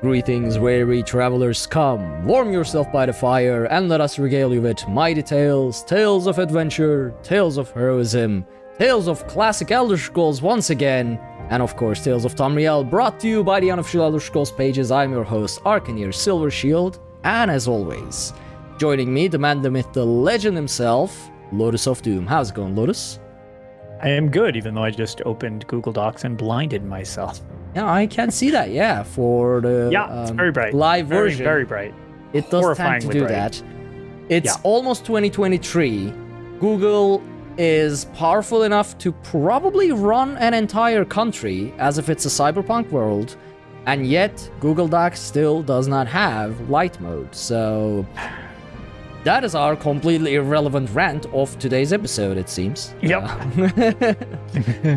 Greetings, weary travelers, come, warm yourself by the fire, and let us regale you with mighty tales, tales of adventure, tales of heroism, tales of classic Elder Scrolls once again, and of course, Tales of Tamriel, brought to you by the unofficial Elder Scrolls pages. I'm your host, Arcaneer Silver Shield, and as always, joining me, the man, the myth, the legend himself, Lotus of Doom. How's it going, Lotus? I am good, even though I just opened Google Docs and blinded myself. Yeah, I can see that. Yeah, for the Yeah, it's um, very bright. live Very, version, very bright. it does tend to do bright. that. It's Yeah. almost 2023. Google is powerful enough to probably run an entire country as if it's a cyberpunk world, and yet Google Docs still does not have light mode. So that is our completely irrelevant rant of today's episode, it seems. Yep. Uh,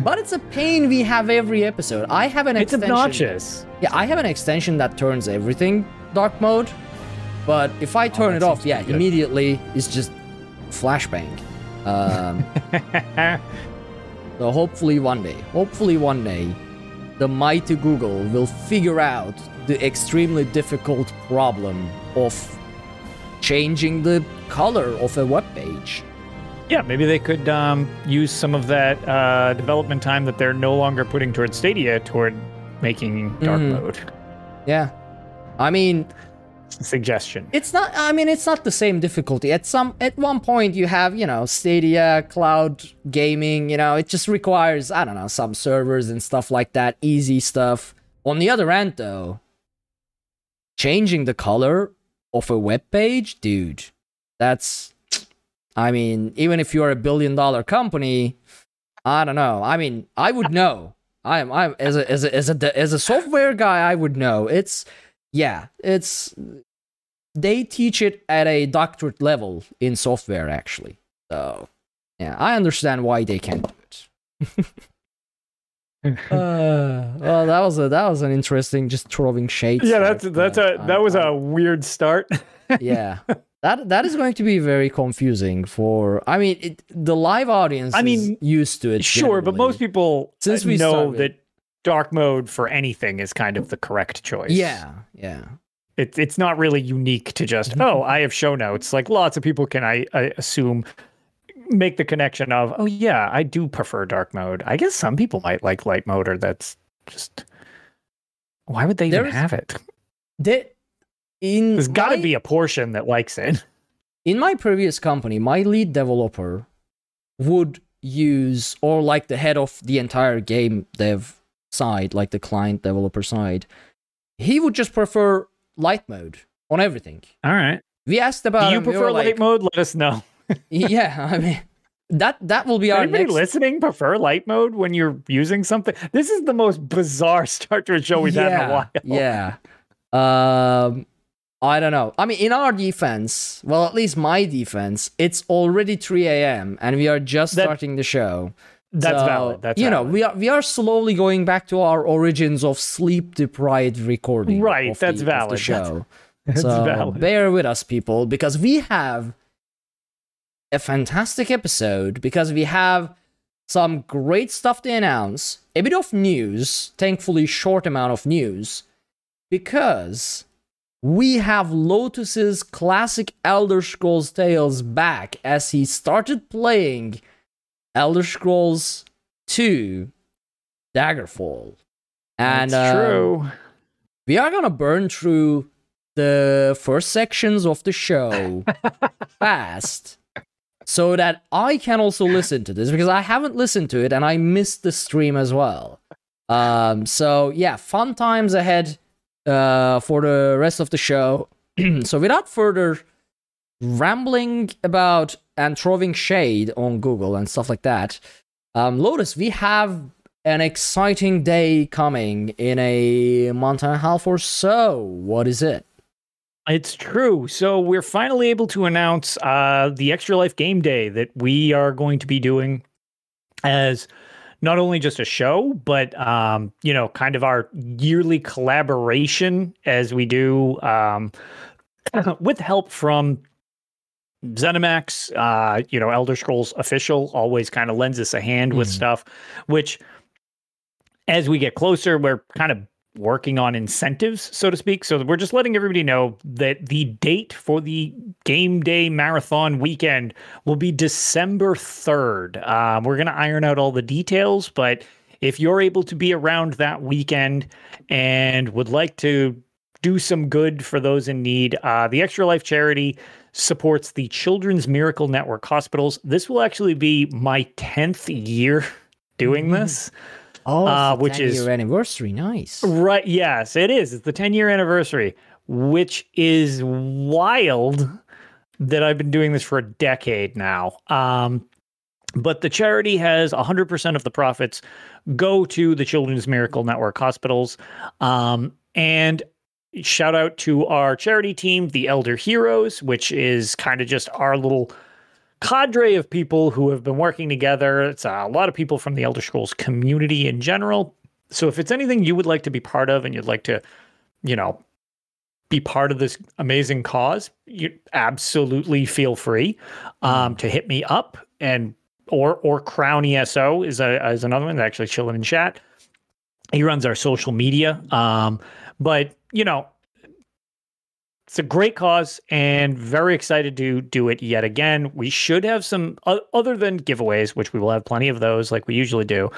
but it's a pain we have every episode. I have an It's extension. obnoxious. Yeah, I have an extension that turns everything dark mode, but if I turn Oh, it off, yeah, good. immediately it's just flashbang. Um, so hopefully one day, hopefully one day, the mighty Google will figure out the extremely difficult problem of changing the color of a web page. Yeah, maybe they could um, use some of that uh, development time that they're no longer putting toward Stadia toward making dark Mhm. mode. Yeah, I mean, Suggestion. It's not. I mean, it's not the same difficulty. At some, at one point, you have you know Stadia, cloud gaming. You know, it just requires I don't know some servers and stuff like that, easy stuff. On the other end, though, changing the color of a web page, dude, that's. I mean, even if you're a billion dollar company, I don't know. I mean, I would know. I'm, I'm as a as a as a as a software guy, I would know. It's yeah, it's they teach it at a doctorate level in software actually. So yeah, I understand why they can't do it. uh, well, that was a that was an interesting just throwing shades. Yeah, that's that's but, a that was um, a weird start. yeah. That that is going to be very confusing for. I mean, it, the live audience. I is mean, used to it. sure, but most people Since uh, we know started- that dark mode for anything is kind of the correct choice. Yeah, yeah. It's it's not really unique to just oh I have show notes. Like lots of people can I, I assume make the connection of oh yeah I do prefer dark mode. I guess some people might like light mode or that's just why would they even There's- have it? There, in There's got to be a portion that likes it. in my previous company, my lead developer would use, or like the head of the entire game dev side, like the client developer side, he would just prefer light mode on everything. All right. We asked about. Do you him, prefer were light like, mode? Let us know. Yeah, I mean, that that will be our Anybody next. listening prefer light mode when you're using something? This is the most bizarre start to a show we've had in a while. Yeah. Um, I don't know. I mean, in our defense, well, at least my defense, it's already 3 a.m. and we are just That- starting the show. That's So, valid. That's you know we are we are slowly going back to our origins of sleep deprived recording. Right, that's the, valid. show. That's so valid. bear with us, people, because we have a fantastic episode because we have some great stuff to announce, a bit of news, thankfully short amount of news, because we have Lotus's classic Elder Scrolls Tales back as he started playing Elder Scrolls 2 Daggerfall. And That's um, true. we are gonna burn through the first sections of the show fast so that I can also listen to this because I haven't listened to it and I missed the stream as well. Um, so yeah, fun times ahead uh, for the rest of the show. so without further rambling about and throwing shade on Google and stuff like that, um, Lotus, we have an exciting day coming in a month and a half or so. What is it? It's true. So we're finally able to announce uh, the Extra Life Game Day that we are going to be doing as not only just a show, but um, you know, kind of our yearly collaboration as we do um, with help from ZeniMax. Uh, you know, Elder Scrolls official always kind of lends us a hand with Mhm. stuff, which as we get closer, we're kind of working on incentives, so to speak. So we're just letting everybody know that the date for the game day marathon weekend will be December 3rd. Um, we're going to iron out all the details, but if you're able to be around that weekend and would like to do some good for those in need, uh, the Extra Life charity supports the Children's Miracle Network hospitals. This will actually be my 10th year doing this. Oh, Uh, it's which 10 is- anniversary. Nice. Right. Yes, it is. It's the 10 year anniversary, which is wild that I've been doing this for a decade now. Um, but the charity has 100% of the profits go to the Children's Miracle Network hospitals. Um, and shout out to our charity team, the Elder Heroes, which is kind of just our little cadre of people who have been working together. It's a lot of people from the Elder Scrolls community in general. So if it's anything you would like to be part of and you'd like to, you know, be part of this amazing cause, you absolutely feel free um, to hit me up and or or Crown ESO is a is another one that's actually chilling in chat. He runs our social media. Um, but you know, it's a great cause and very excited to do it yet again. We should have some other than giveaways, which we will have plenty of those like we usually do.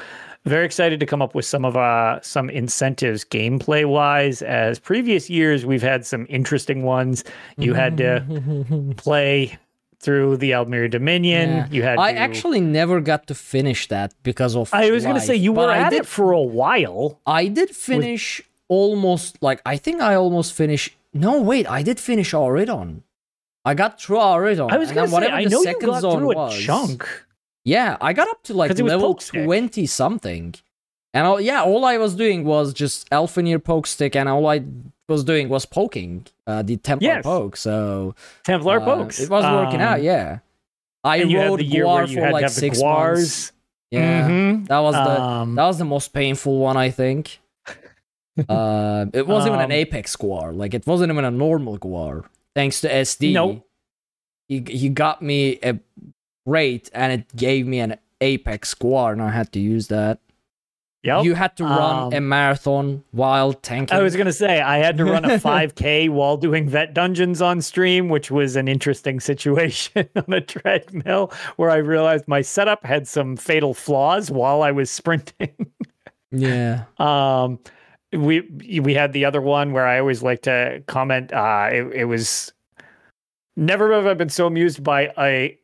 Very excited to come up with some of uh some incentives gameplay wise. As previous years, we've had some interesting ones. You had to play through the Aldmeri Dominion. Yeah. You had I to- actually never got to finish that because of. I was going to say you were I at did, it for a while. I did finish almost like I think I almost finished. No, wait, I did finish Auridon. I got through Auridon. I was and going then to say I know you got through a was, chunk. Yeah, I got up to like level twenty something, and all, yeah, all I was doing was just Elfenir poke stick, and all I was doing was poking uh, the Templar Yes. poke. So Templar uh, pokes. It was working out. Um, Yeah, I and you had rode Guar for like six guars. months. Yeah, Mhm. that was the Um, that was the most painful one, I think. Uh, it wasn't even Um, an apex guar. Like it wasn't even a normal guar. Thanks to SD, Nope. he he got me a rate, and it gave me an apex guar, and I had to use that. Yep. You had to run Um, a marathon while tanking. I was going to say I had to run a 5K while doing vet dungeons on stream, which was an interesting situation on a treadmill where I realized my setup had some fatal flaws while I was sprinting. yeah. Um, we we had the other one where I always like to comment. Uh, it, it was never have I been so amused by a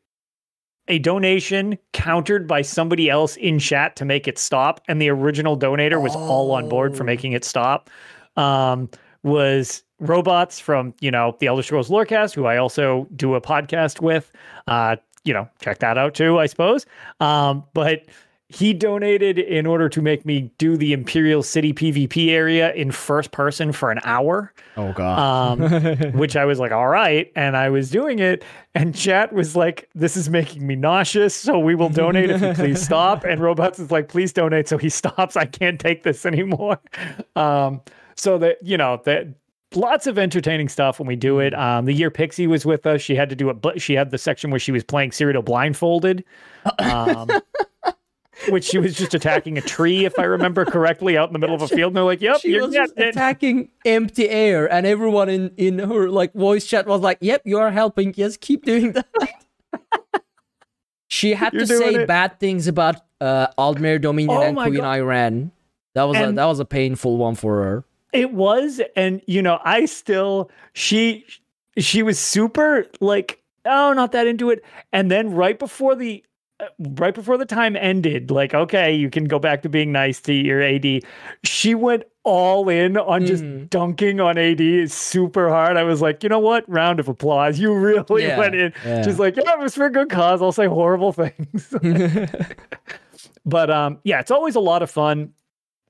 a donation countered by somebody else in chat to make it stop, and the original donator was all on board for Oh. making it stop. Um, was robots from you know the Elder Scrolls Lorecast, who I also do a podcast with. Uh, you know, check that out too, I suppose. Um, but he donated in order to make me do the Imperial City PvP area in first person for an hour, Oh god. um, which I was like, all right. And I was doing it, and chat was like, this is making me nauseous. So we will donate if you please stop. And Robots is like, please donate. So he stops. I can't take this anymore. Um, so that, you know, that lots of entertaining stuff when we do it. Um, the year Pixie was with us, she had to do it, but she had the section where she was playing Cyrodiil blindfolded. Um, which she was just attacking a tree, if I remember correctly, out in the middle of a field. And they're like, "Yep, she you're was just it." attacking empty air, and everyone in in her like voice chat was like, "Yep, you are helping. Yes, keep doing that." she had You're to say it. bad things about uh, Aldmeri Dominion Oh and Queen God. Ayrenn. That was a, that was a painful one for her. It was, and you know, I still she she was super like, oh, not that into it. And then right before the right before the time ended, like, okay, you can go back to being nice to your AD. She went all in on just Mhm. dunking on AD super hard. I was like, you know what? Round of applause. You really Yeah, went in. yeah. Just like, yeah, it was for a good cause. I'll say horrible things. but um, yeah, it's always a lot of fun.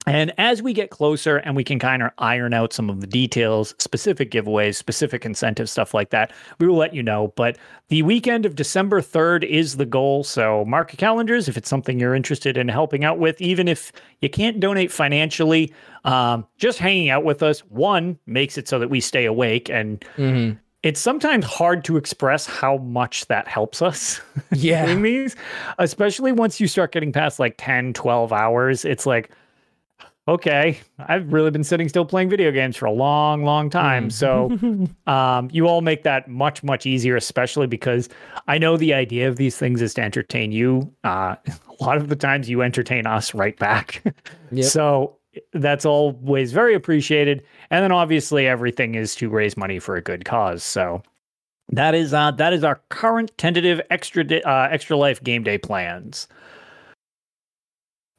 And as we get closer and we can kind of iron out some of the details, specific giveaways, specific incentives, stuff like that, we will let you know. But the weekend of December 3rd is the goal. So mark your calendars if it's something you're interested in helping out with, even if you can't donate financially. Um, just hanging out with us, one, makes it so that we stay awake. And Mhm. it's sometimes hard to express how much that helps us Yeah. doing these, especially once you start getting past like 10, 12 hours. It's like, okay, I've really been sitting still playing video games for a long, long time. So um, you all make that much, much easier, especially because I know the idea of these things is to entertain you. Uh, a lot of the times you entertain us right back. Yep. So that's always very appreciated. And then obviously everything is to raise money for a good cause. So that is uh that is our current tentative extra di- uh, extra life game day plans.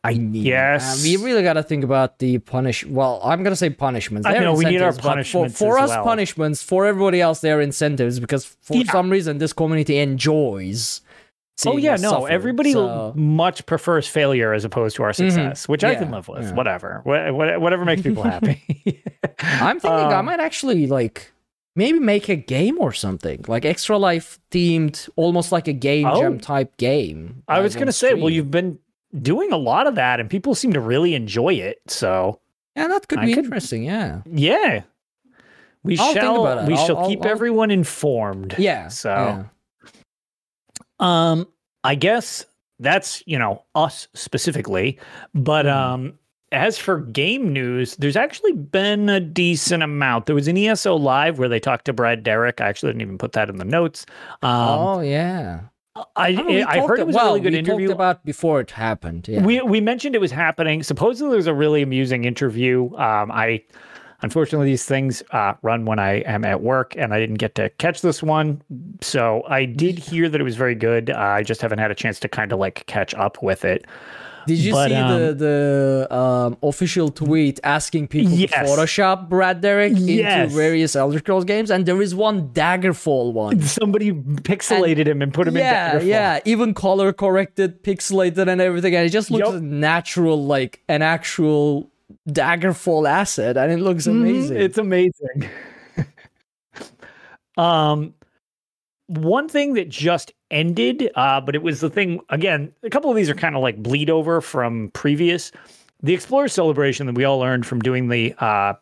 I need. yes. we really got to think about the punish. Well, I'm gonna say punishments. I know, we need our punishments For, for us, well. punishments. For everybody else, they're incentives because for Yeah. some reason this community enjoys. Oh yeah, no. suffer, Everybody so- much prefers failure as opposed to our success, which I can live with. yeah. Whatever, Wha- wha- whatever makes people happy. I'm thinking I Um, might actually like maybe make a game or something like extra life themed, almost like a game Oh. jam type game. I was gonna say, well, you've been doing a lot of that, and people seem to really enjoy it. So yeah, that could I be could- interesting. Yeah, yeah, we I'll shall we I'll- shall I'll- keep everyone informed. yeah. So. yeah. Um, I guess that's you know us specifically, but Mm-hmm. um, as for game news, there's actually been a decent amount. There was an ESO live where they talked to Brad Derrick. I actually didn't even put that in the notes. Um, oh yeah. I Oh, I heard it was well, a really good we interview. Talked about before it happened. Yeah. We we mentioned it was happening. Supposedly, there was a really amusing interview. Um, I unfortunately these things uh, run when I am at work, and I didn't get to catch this one. So I did hear that it was very good. Uh, I just haven't had a chance to kind of like catch up with it. Did you but, see the um, the um, official tweet asking people Yes. to Photoshop Brad Derrick Yes. into various Elder Scrolls games? And there is one Daggerfall one. Somebody pixelated him and put him yeah, in. Daggerfall. yeah, even color corrected, pixelated, and everything, and it just looks Yup. natural, like an actual Daggerfall asset, and it looks Mhm, amazing. It's amazing. um, one thing that just ended, uh, but it was the thing again. A couple of these are kind of like bleed over from previous. The Explorer celebration that we all learned from doing the uh,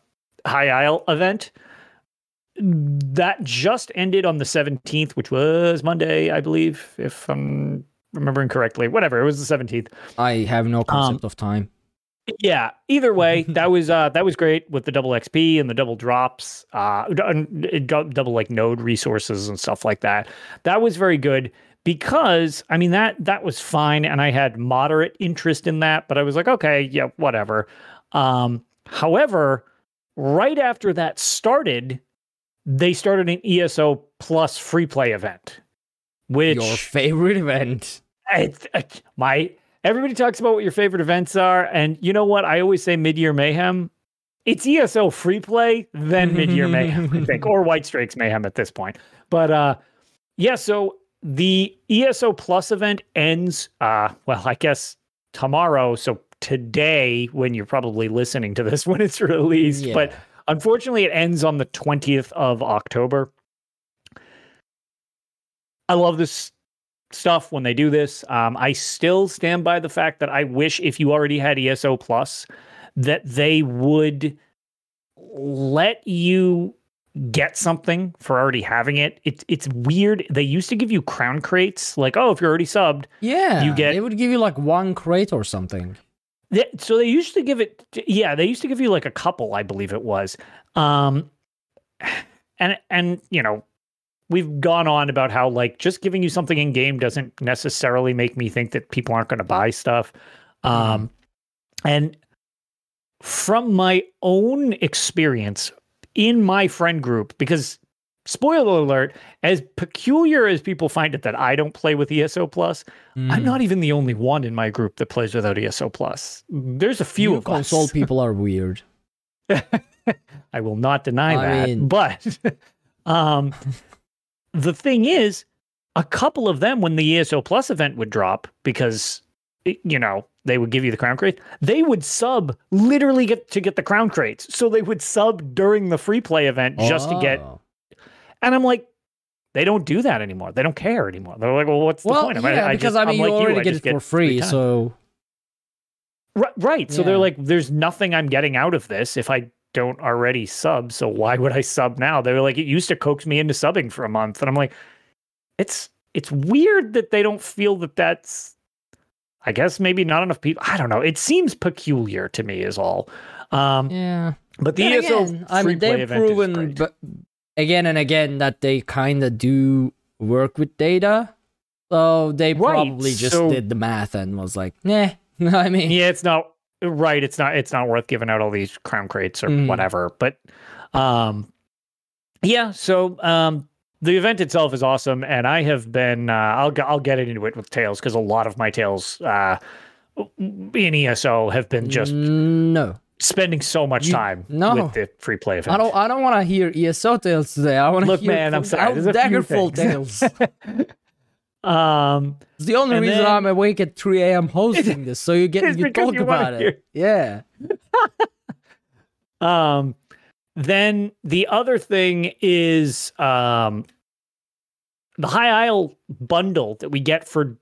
High Isle event. That just ended on the 17th, which was Monday, I believe, if I'm remembering correctly. Whatever, it was the 17th. I have no Um, concept of time. Yeah. Either way, that was uh that was great with the double XP and the double drops, uh, d- and it got double like node resources and stuff like that. That was very good because I mean that that was fine, and I had moderate interest in that, but I was like, okay, yeah, whatever. Um, however, right after that started, they started an ESO plus free play event, which Your favorite event. it's uh, my everybody talks about what your favorite events are and you know what? I always say mid-year mayhem. It's eso free play then mid-year mayhem i think or Whitestrake's mayhem at this point. But uh yeah so the eso plus event ends uh well i guess tomorrow. So today when you're probably listening to this when it's released but unfortunately it ends on the 20th of october. I love this stuff when they do this. Um, I still stand by the fact that I wish if you already had ESO Plus, that they would let you get something for already having it. It's it's weird. They used to give you crown crates, like oh, if you're already subbed, Yeah, You get- They would give you like one crate or something. They- so they used to give it yeah they used to give you like a couple i believe it was um and and you know we've gone on about how like just giving you something in game doesn't necessarily make me think that people aren't going to buy stuff um and from my own experience in my friend group because spoiler alert as peculiar as people find it that i don't play with eso plus Hmm. I'm not even the only one in my group that plays without ESO Plus. There's a few You of console us. people are weird. I will not deny I that. mean- But um, the thing is, a couple of them, when the ESO Plus event would drop, because you know they would give you the crown crate, they would sub literally get to get the crown crates. So they would sub during the free play event just to get. Oh. And I'm like. They don't do that anymore. They don't care anymore. They're like, "Well, what's the Well, point?" yeah, I, because just, I mean, I'm you like already I get it for free, time. so Right, right. So they're like, there's nothing I'm getting out of this if I don't already sub. So why would I sub now? They were like, it used to coax me into subbing for a month, and I'm like, it's it's weird that they don't feel that that's. I guess maybe not enough people. I don't know. It seems peculiar to me, is all. Um, yeah. but the Then ESO again, I free mean, play they've proven again and again that they kind of do work with data. So they Right, probably just so- did the math and was like, nah. I mean, yeah, it's not right. It's not. It's not worth giving out all these crown crates or Mm. whatever. But, um, yeah. So, um, the event itself is awesome, and I have been. Uh, I'll I'll get into it with tails because a lot of my tails, uh, in ESO have been just no. spending so much You- time no. with the free play event. I don't. I don't want to hear ESO tales today. I want to Look, hear man, I'm sorry, there's a few Daggerfall tales. Um, It's the only reason then- I'm awake at 3 a.m. hosting this, so you get you talk you wanna about hear. it. Yeah. Um, then the other thing is um, the High Isle bundle that we get for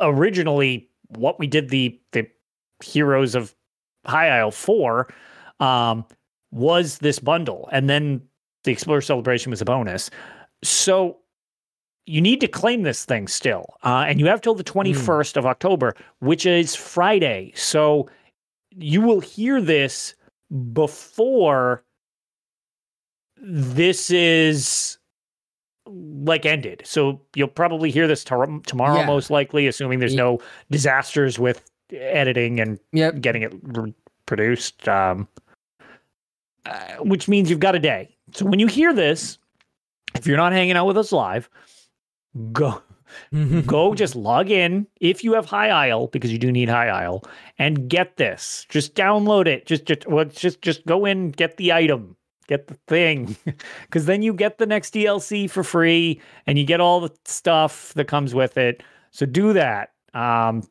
originally what we did the the Heroes of High Isle for um, was this bundle, and then the Explorer Celebration was a bonus. So you need to claim this thing still, uh, and you have till the twenty first of October, which is Friday. So you will hear this before this is like ended. So you'll probably hear this tor- tomorrow, Yeah. most likely, assuming there's Ye- no disasters with editing and Yep. getting it r- produced. Um, uh, which means you've got a day. So when you hear this, if you're not hanging out with us live, go go just log in if you have high isle because you do need high isle and get this. Just download it. Just just well, just just go in get the item get the thing. Because then you get the next dlc for free and you get all the stuff that comes with it. So do that. Um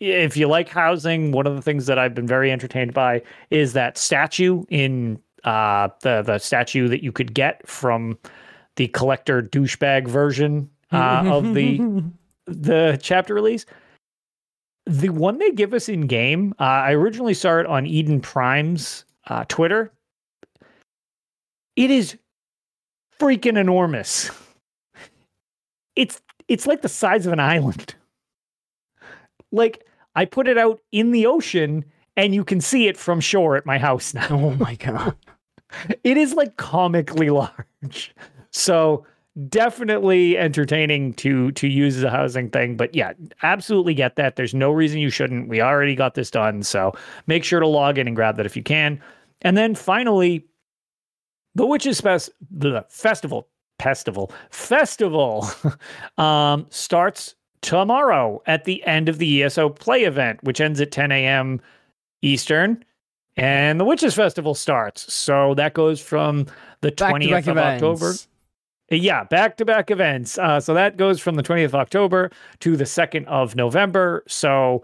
if you like housing one of the things that i've been very entertained by is that statue in uh the the statue that you could get from the collector douchebag version uh, of the the chapter release. The one they give us in game, uh, I originally saw it on Eden Prime's uh, Twitter. It is freaking enormous. It's it's like the size of an island. Like I put it out in the ocean and you can see it from shore at my house now. Oh my god. It is like comically large. So definitely entertaining to to use as a housing thing. But yeah, absolutely get that. There's no reason you shouldn't. We already got this done. So make sure to log in and grab that if you can. And then finally, the Witches Fest the festival festival festival um, starts tomorrow at the end of the ESO play event, which ends at 10 a.m. Eastern. And the Witches Festival starts. So that goes from the Back 20th to back of October. Yeah, back to back events. Uh, so that goes from the 20th of October to the 2nd of November. So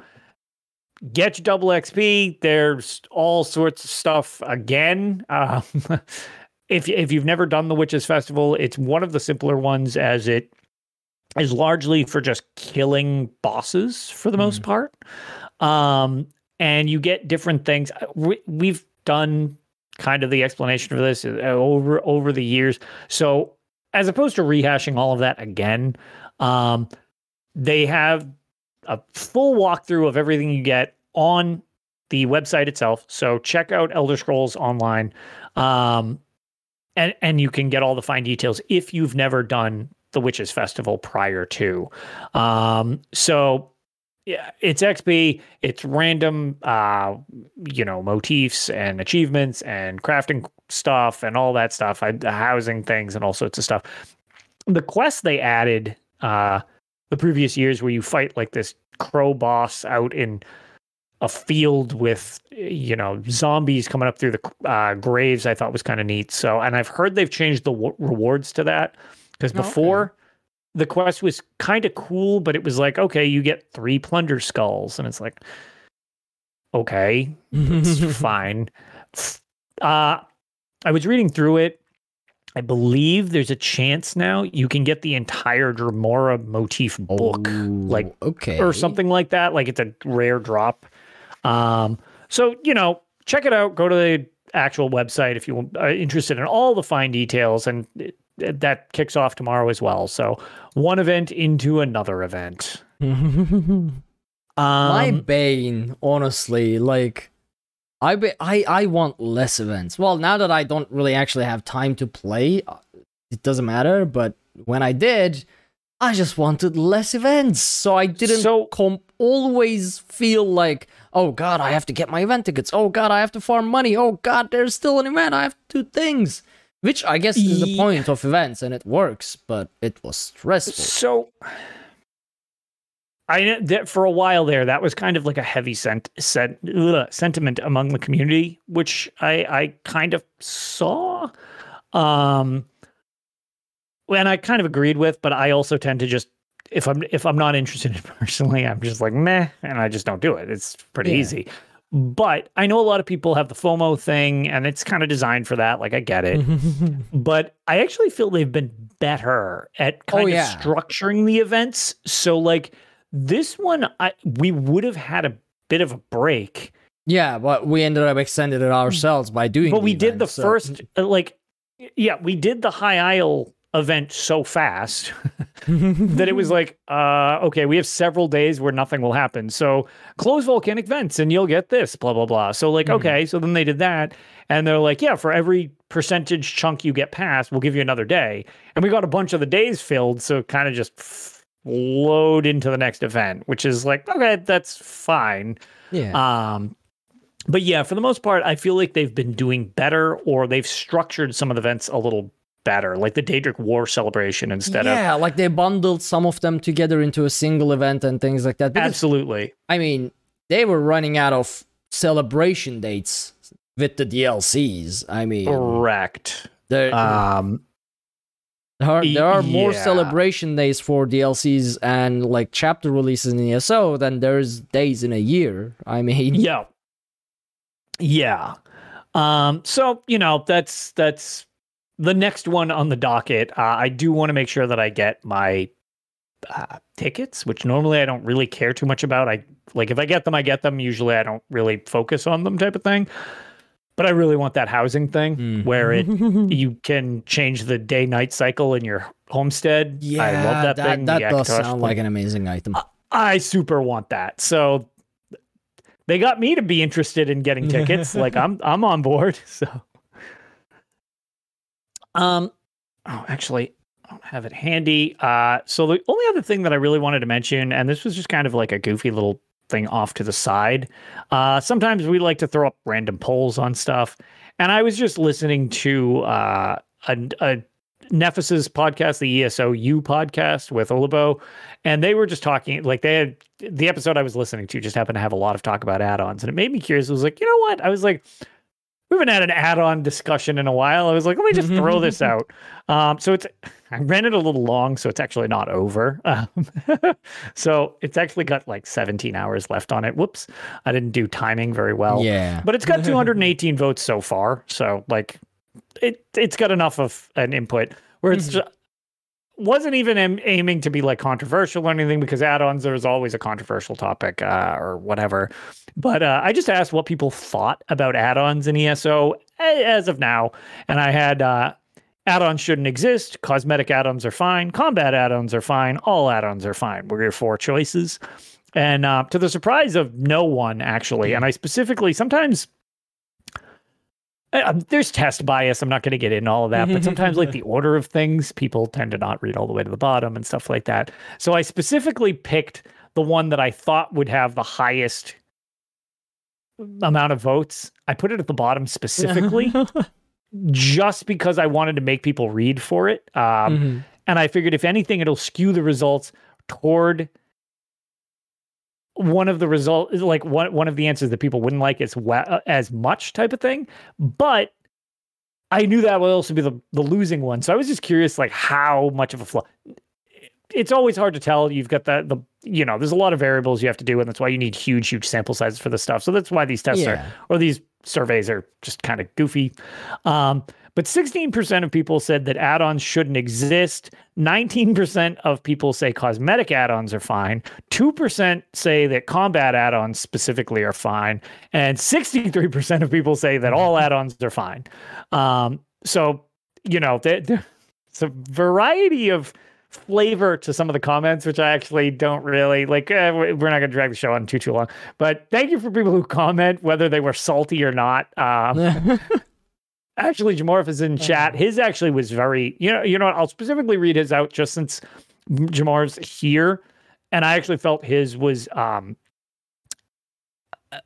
get your double XP. There's all sorts of stuff again. Um, if, if you've never done the Witches Festival, it's one of the simpler ones as it is largely for just killing bosses for the most part. Um, and you get different things. Uh, We, we've done kind of the explanation for this uh, over over the years. So as opposed to rehashing all of that again, um, they have a full walkthrough of everything you get on the website itself. So check out Elder Scrolls Online, um, and and you can get all the fine details if you've never done the Witches Festival prior to. Um, so yeah, it's XP, it's random, uh, you know, motifs and achievements and crafting stuff and all that stuff, I, housing things and all sorts of stuff. The quest they added uh, the previous years where you fight like this crow boss out in a field with you know zombies coming up through the uh, graves i thought was kind of neat so and i've heard they've changed the w- rewards to that because before okay. The quest was kind of cool but it was like okay you get three plunder skulls and it's like okay it's fine uh i was reading through it i believe there's a chance now you can get the entire Dremora motif book like Oh, okay or something like that. Like it's a rare drop. Um, so you know, check it out. Go to the actual website if you are interested in all the fine details, and that kicks off tomorrow as well. So one event into another event. My Um, bane, honestly, like I be, I I want less events. Well, now that I don't really actually have time to play, uh, it doesn't matter. But when I did, I just wanted less events, so I didn't So- com- always feel like, oh god, I have to get my event tickets. Oh god, I have to farm money. Oh god, there's still an event. I have to do things. Which I guess is the point of events, and it works, but it was stressful. So I that for a while there, that was kind of like a heavy sent, sent, ugh, sentiment among the community, which I I kind of saw. Um and I kind of agreed with, but I also tend to just if I'm if I'm not interested in it personally, I'm just like meh, and I just don't do it. It's pretty Yeah. easy. But I know a lot of people have the FOMO thing, and it's kind of designed for that. Like I get it but I actually feel they've been better at kind Oh, of yeah. structuring the events. So like this one, I we would have had a bit of a break, yeah, but we ended up extending it ourselves by doing. but we did the so- first uh, like yeah, we did the High Isle event so fast that it was like uh okay we have several days where nothing will happen so close volcanic vents and you'll get this blah blah blah so like Mhm. okay so then they did that and they're like yeah for every percentage chunk you get past we'll give you another day and we got a bunch of the days filled so kind of just flowed into the next event which is like okay that's fine Yeah. um, but yeah, for the most part, I feel like they've been doing better, or they've structured some of the events a little better, like the Daedric War celebration instead of yeah, like they bundled some of them together into a single event and things like that. Because, absolutely. I mean, they were running out of celebration dates with the DLCs. I mean, Correct. there, Um, there are, there are more celebration days for DLCs and like chapter releases in ESO than there's days in a year. I mean, yeah, yeah. Um, so you know that's that's the next one on the docket. Uh, I do want to make sure that I get my uh, tickets, which normally I don't really care too much about. I like if I get them, I get them. Usually, I don't really focus on them, type of thing. But I really want that housing thing Mm. where it you can change the day night cycle in your homestead. yeah, I love that, that, thing. that does sound like an amazing item. I super want that. So they got me to be interested in getting tickets. like I'm I'm on board. So um oh actually I don't have it handy. Uh so the only other thing that I really wanted to mention, and this was just kind of like a goofy little thing off to the side. Uh sometimes we like to throw up random polls on stuff. And I was just listening to uh a, a Nefas's podcast, the ESOU podcast with Olibo, and they were just talking like they had the episode I was listening to just happened to have a lot of talk about add-ons, and it made me curious. I was like, you know what? I was like, we haven't had an add-on discussion in a while. I was like, let me just throw this out. Um, so it's I ran it a little long, so it's actually not over. Um, so it's actually got like 17 hours left on it. Whoops, I didn't do timing very well. yeah, But it's got 218 votes so far. So like it it's got enough of an input where it's just wasn't even aim- aiming to be like controversial or anything because add-ons there's always a controversial topic uh, or whatever. But uh, I just asked what people thought about add-ons in ESO as of now, and I had uh, add-ons shouldn't exist. Cosmetic add-ons are fine. Combat add-ons are fine. All add-ons are fine. Were your four choices, and uh, to the surprise of no one actually, and I specifically sometimes. Uh, there's test bias. I'm not going to get into all of that, but sometimes, like the order of things, people tend to not read all the way to the bottom and stuff like that. So I specifically picked the one that I thought would have the highest amount of votes. I put it at the bottom specifically just because I wanted to make people read for it. Um, Mhm. And I figured if anything, it'll skew the results toward one of the result, like one one of the answers that people wouldn't like as well as much type of thing. But I knew that would also be the the losing one. So I was just curious, like how much of a flaw. It's always hard to tell. You've got the the you know, there's a lot of variables you have to do, and that's why you need huge, huge sample sizes for this stuff. So that's why these tests Yeah. are or these surveys are just kind of goofy. Um, but 16% of people said that add-ons shouldn't exist. 19% of people say cosmetic add-ons are fine. 2% say that combat add-ons specifically are fine, and 63% of people say that all add-ons are fine. Um, so you know, there, there's a variety of flavor to some of the comments, which I actually don't really like. Uh, we're not going to drag the show on too too long, but thank you for people who comment, whether they were salty or not. Um, actually, Jamorph is in chat. His actually was very, you know, you know. What, I'll specifically read his out just since Jamar's here, and I actually felt his was um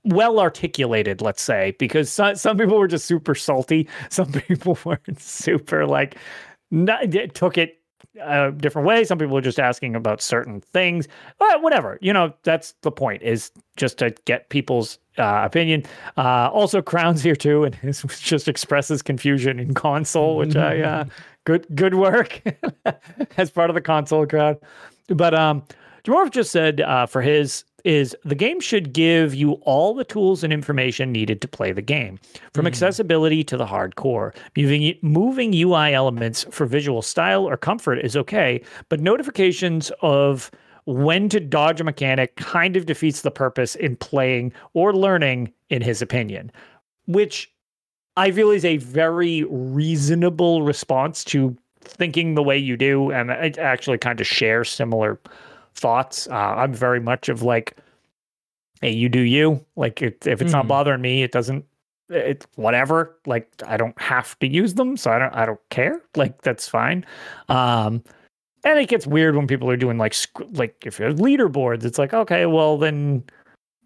well articulated, let's say, because some, some people were just super salty. Some people weren't super like not, they took it a different way. Some people were just asking about certain things. But whatever, you know, that's the point is just to get people's uh, opinion. Uh, also, Crown's here too, and his just expresses confusion in console, which I uh, good good work as part of the console crowd. But um, Dwarf just said uh, for his is the game should give you all the tools and information needed to play the game, from accessibility to the hardcore. Moving moving UI elements for visual style or comfort is okay, but notifications of when to dodge a mechanic kind of defeats the purpose in playing or learning, in his opinion. Which I feel is a very reasonable response to thinking the way you do, and I actually kind of share similar thoughts. Uh, I'm very much of like, hey, you do you. Like, it, if it's not Mhm. bothering me, it doesn't. It's whatever. Like, I don't have to use them, so I don't. I don't care. Like, that's fine. Um, and it gets weird when people are doing like, like if you're leaderboards, it's like, okay, well then,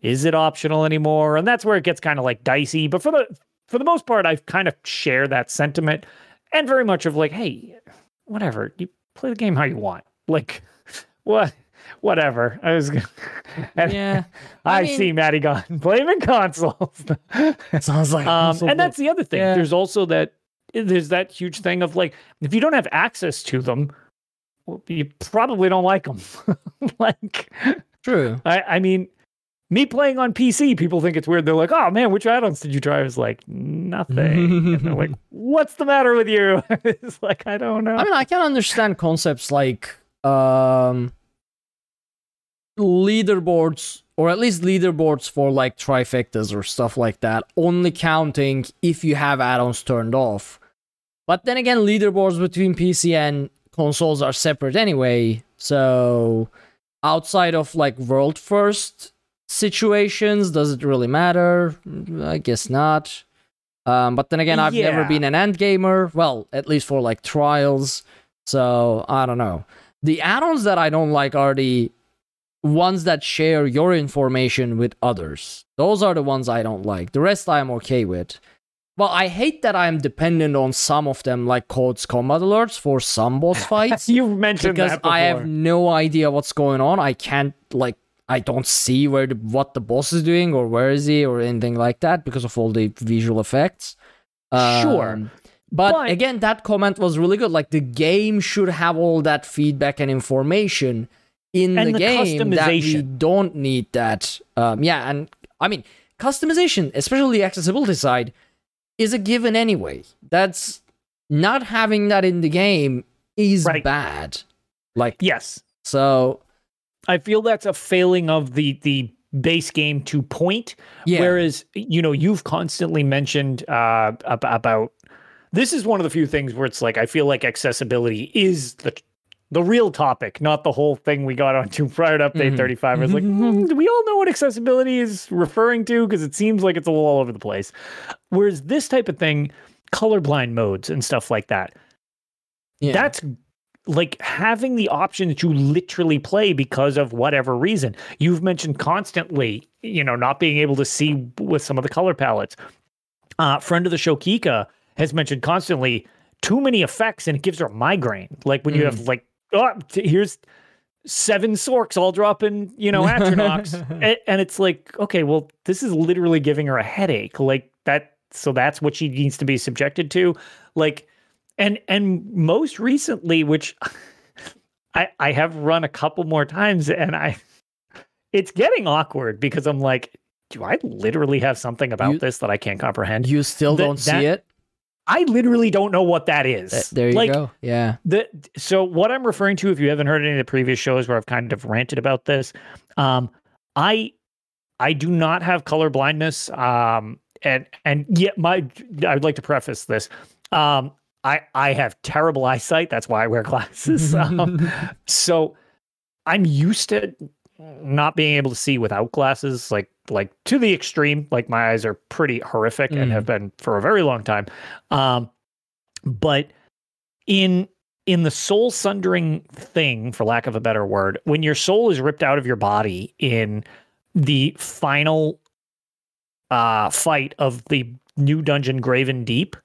is it optional anymore? And that's where it gets kind of like dicey. But for the for the most part, I kind of share that sentiment, and very much of like, hey, whatever, you play the game how you want. Like, what? Whatever. I was. gonna- Yeah, I, I mean- see Maddie gone blaming consoles. sounds like um, console and that's the other thing. Yeah. There's also that there's that huge thing of like if you don't have access to them, well, you probably don't like them. like true. I, I mean, me playing on PC, people think it's weird. They're like, "Oh man, which add-ons did you try?" I was like, "Nothing." and they're like, "What's the matter with you?" it's like I don't know. I mean, I can understand concepts like um leaderboards or at least leaderboards for like trifectas or stuff like that only counting if you have add-ons turned off. But then again, leaderboards between PC and consoles are separate anyway. So outside of like world first situations, does it really matter? I guess not. Um, but then again, I've never been an end gamer. Well, at least for like trials. So I don't know. The add-ons that I don't like are the ones that share your information with others. Those are the ones I don't like. The rest I'm okay with. Well, I hate that I'm dependent on some of them, like Code's combat alerts for some boss fights You've mentioned because that before. I have no idea what's going on. I can't like I don't see where the, what the boss is doing or where is he or anything like that because of all the visual effects. Sure. Um, but, But- again, that comment was really good. Like the game should have all that feedback and information in And the, the game that we don't need that. Um, yeah, and I mean customization, especially the accessibility side, is a given anyway. That's not having that in the game is Right. bad. Like yes. so, I feel that's a failing of the the base game to point. Yeah. Whereas, you know, you've constantly mentioned uh, about this is one of the few things where it's like I feel like accessibility is the the real topic, not the whole thing we got onto prior to update 35. Where it's like, hmm, do we all know what accessibility is referring to? Because it seems like it's a little all over the place. Whereas this type of thing, colorblind modes and stuff like that, Yeah. that's like having the option to literally play because of whatever reason. You've mentioned constantly, you know, not being able to see with some of the color palettes. Uh, friend of the show, Kika, has mentioned constantly too many effects and it gives her a migraine. Like when you have like, oh, here's seven Sorks all dropping, you know, Atronachs. and, and it's like, okay, well, this is literally giving her a headache. Like that, so that's what she needs to be subjected to. Like, and and most recently, which I I have run a couple more times, and I it's getting awkward because I'm like, do I literally have something about You- this that I can't comprehend? you still don't see that- it. I literally don't know what that is. Th- There you like, go. Yeah. the so what I'm referring to, if you haven't heard any of the previous shows where I've kind of ranted about this, um, I I do not have color blindness. Um, and and yet my I would like to preface this. Um, I I have terrible eyesight. That's why I wear glasses. um, so I'm used to not being able to see without glasses, like like to the extreme. Like my eyes are pretty horrific and Mm. have been for a very long time. Um, but in in the soul sundering thing, for lack of a better word, when your soul is ripped out of your body in the final uh, fight of the new dungeon, Graven Deep,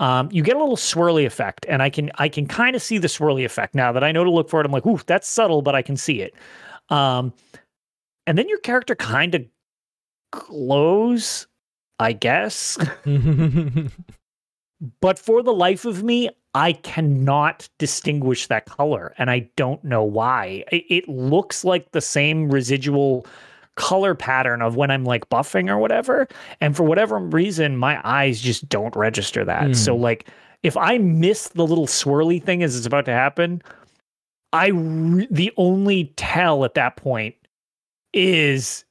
um, you get a little swirly effect, and I can I can kind of see the swirly effect now that I know to look for it. I'm like, ooh, that's subtle, but I can see it. Um, and then your character kind of glows, I guess. but for the life of me, I cannot distinguish that color, and I don't know why. It, it looks like the same residual color pattern of when I'm like buffing or whatever, and for whatever reason, my eyes just don't register that. So like, if I miss the little swirly thing as it's about to happen, I re- the only tell at that point is,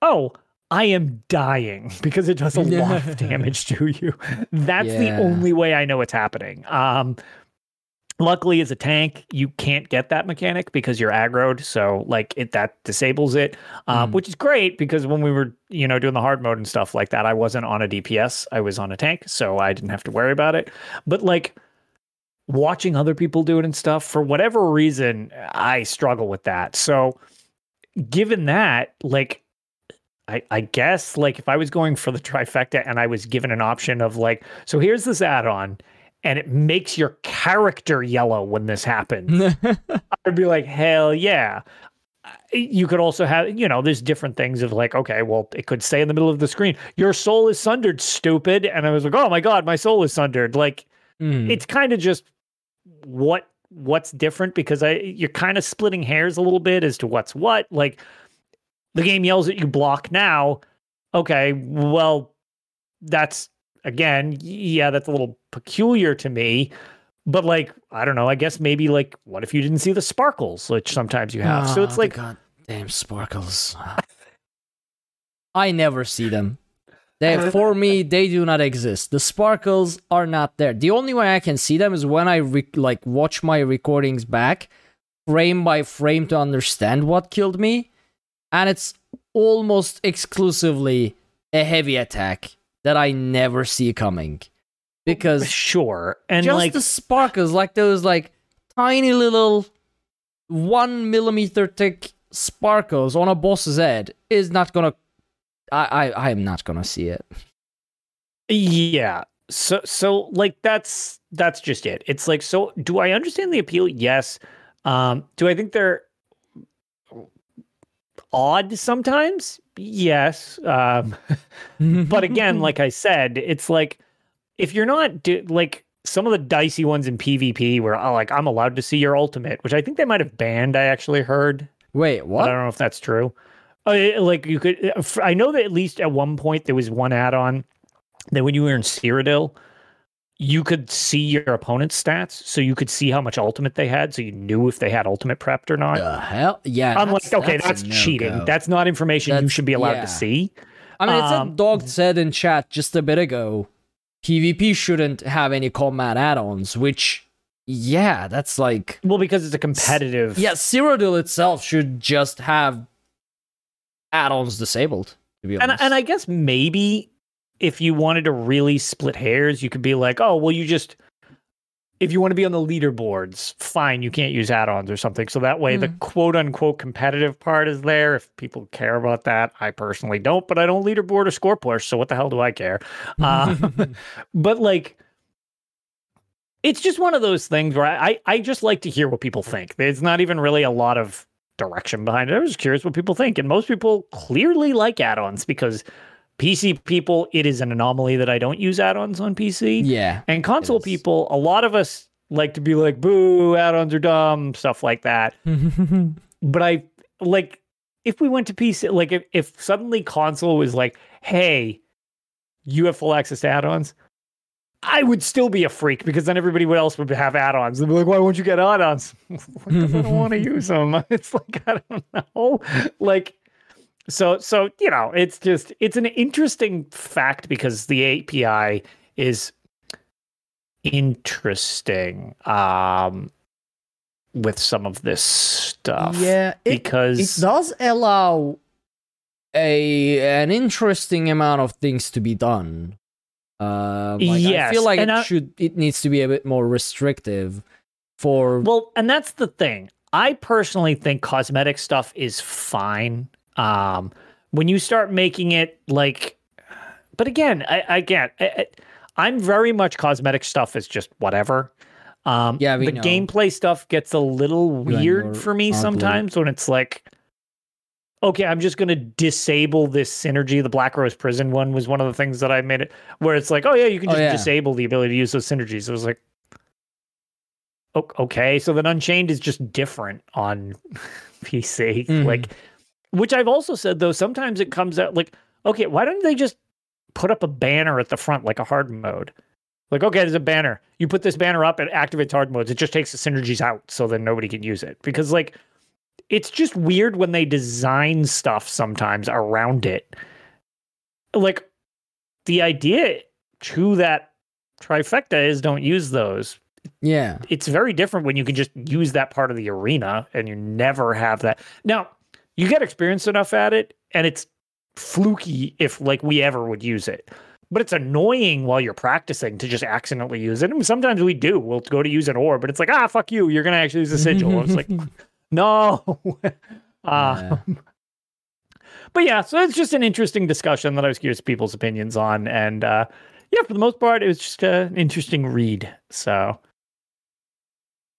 oh, I am dying because it does a lot of damage to you. That's the only way I know it's happening. Um, luckily, as a tank, you can't get that mechanic because you're aggroed, so like it that disables it, uh, Mm. which is great because when we were you know doing the hard mode and stuff like that, I wasn't on a DPS, I was on a tank, so I didn't have to worry about it. But like watching other people do it and stuff, for whatever reason, I struggle with that. So given that, like I, I guess like if I was going for the trifecta and I was given an option of like, so here's this add-on and it makes your character yellow when this happens, I'd be like, hell yeah. You could also have, you know, there's different things of like, okay, well, it could say in the middle of the screen. Your soul is sundered, stupid. And I was like, oh my God, my soul is sundered. Like, Mm. it's kind of just what what's different because I you're kind of splitting hairs a little bit as to what's what. Like the game yells at you block now. Okay, well that's again, yeah, that's a little peculiar to me. But like, I don't know, I guess maybe like what if you didn't see the sparkles, which sometimes you have. so Ah, it's the like goddamn sparkles. I never see them. They, uh-huh. for me, they do not exist. The sparkles are not there. The only way I can see them is when I re- like watch my recordings back, frame by frame, to understand what killed me, and it's almost exclusively a heavy attack that I never see coming, because sure. And just like the sparkles, like those like tiny little one millimeter thick sparkles on a boss's head, is not gonna. I I I am not gonna see it. Yeah. So so like that's that's just it. It's like so do I understand the appeal? Yes. Um do I think they're odd sometimes? Yes. Um but again, like I said, it's like if you're not do, like some of the dicey ones in PvP where oh, like I'm allowed to see your ultimate, which I think they might have banned, I actually heard. Wait, But I don't know if that's true. Uh, like you could, I know that at least at one point there was one add-on that when you were in Cyrodiil, you could see your opponent's stats, so you could see how much ultimate they had, so you knew if they had ultimate prepped or not. The hell? Yeah. I'm like, okay, a that's, cheating. no-go. That's not information you should be allowed yeah. to see. I mean, it's um, what Dog said in chat just a bit ago. PvP shouldn't have any combat add-ons, which, yeah, that's like, Well, because it's a competitive. yeah, Cyrodiil itself should just have add-ons disabled. To be and honest, and I guess maybe if you wanted to really split hairs, you could be like, oh, well, you just if you want to be on the leaderboards, fine, you can't use add-ons or something. So that way, the quote unquote competitive part is there. If people care about that, I personally don't, but I don't leaderboard or score push, so what the hell do I care? Um, but like. It's just one of those things where I, I, I just like to hear what people think. There's not even really a lot of direction behind it. I was just curious what people think. And most people clearly like add-ons because PC people, it is an anomaly that I don't use add-ons on PC. yeah, And console people, a lot of us like to be like, boo, add-ons are dumb, stuff like that. but I like if we went to PC, like if, if suddenly console was like, hey, you have full access to add-ons, I would still be a freak because then everybody else would have add-ons. They'd be like, why won't you get add-ons? I don't want to use them. It's like I don't know. Like so so you know, it's just it's an interesting fact because the API is interesting um with some of this stuff. yeah, it, because it does allow a an interesting amount of things to be done. Uh, like, I feel like and it I- should it needs to be a bit more restrictive for Well, and that's the thing. I personally think cosmetic stuff is fine. Um, when you start making it like, but again, I, I get, I, I- I'm very much cosmetic stuff is just whatever. Um, Yeah, the know. gameplay stuff gets a little weird for me ugly. sometimes when it's like, okay, I'm just gonna disable this synergy. The Black Rose Prison one was one of the things that I made it where it's like, oh yeah, you can Oh, just yeah. disable the ability to use those synergies. It was like, okay, so then Unchained is just different on PC, Mhm. like, which I've also said though. Sometimes it comes out like, okay, why don't they just put up a banner at the front like a hard mode? Like, okay, there's a banner. You put this banner up, it activates hard modes. It just takes the synergies out, so then nobody can use it. Because like, it's just weird when they design stuff sometimes around it. Like, the idea to that trifecta is don't use those yeah. it's very different when you can just use that part of the arena and you never have that. Now, you get experienced enough at it and it's fluky if like we ever would use it. But it's annoying while you're practicing to just accidentally use it. And sometimes we do. We'll go to use an ore, but it's like, ah, fuck you. You're going to actually use a sigil. it's like, no. um, But yeah, so it's just an interesting discussion that I was curious people's opinions on. And uh, yeah, for the most part, it was just an interesting read. So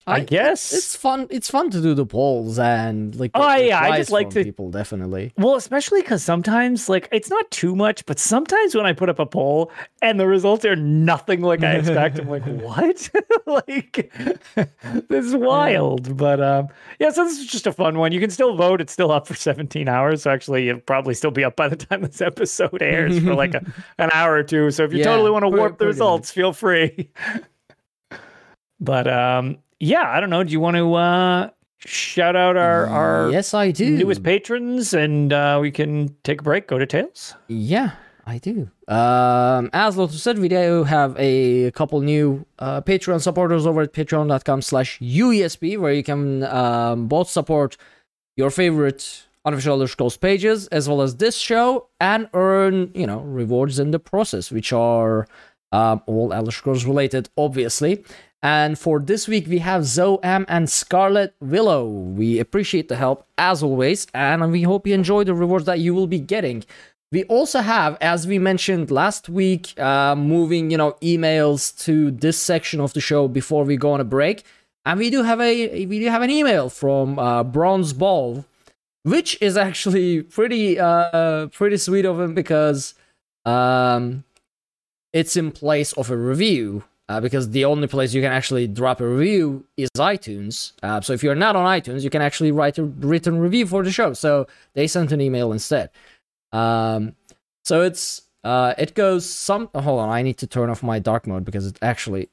I, guess it's fun. It's fun to do the polls and like. Oh, yeah, I just like to- people definitely. Well, especially because sometimes, like, it's not too much, but sometimes when I put up a poll and the results are nothing like I expect, I'm like, what? like, this is wild. But um, yeah, so this is just a fun one. You can still vote. It's still up for 17 hours. So actually, it'll probably still be up by the time this episode airs for like a, an hour or two. So if you Yeah, totally want to warp the results, feel free. but um, yeah, I don't know. Do you want to uh, shout out our, our yes, I do. newest patrons and uh, we can take a break, go to Tales. Yeah, I do. Um, as Lotus said, we do have a couple new uh, Patreon supporters over at patreon.com slash UESP, where you can um, both support your favorite unofficial Elder Scrolls pages, as well as this show, and earn, you know, rewards in the process, which are um, all Elder Scrolls related, obviously. And for this week, we have Zoe M and Scarlet Willow. We appreciate the help as always, and we hope you enjoy the rewards that you will be getting. We also have, as we mentioned last week, uh, moving you know emails to this section of the show before we go on a break, and we do have a we do have an email from uh, Bronze Ball, which is actually pretty uh pretty sweet of him because um it's in place of a review uh, because the only place you can actually drop a review is iTunes. Uh, so if you're not on iTunes, you can actually write a written review for the show. So they sent an email instead. Um, so it's Uh, it goes some. Hold on, I need to turn off my dark mode because it actually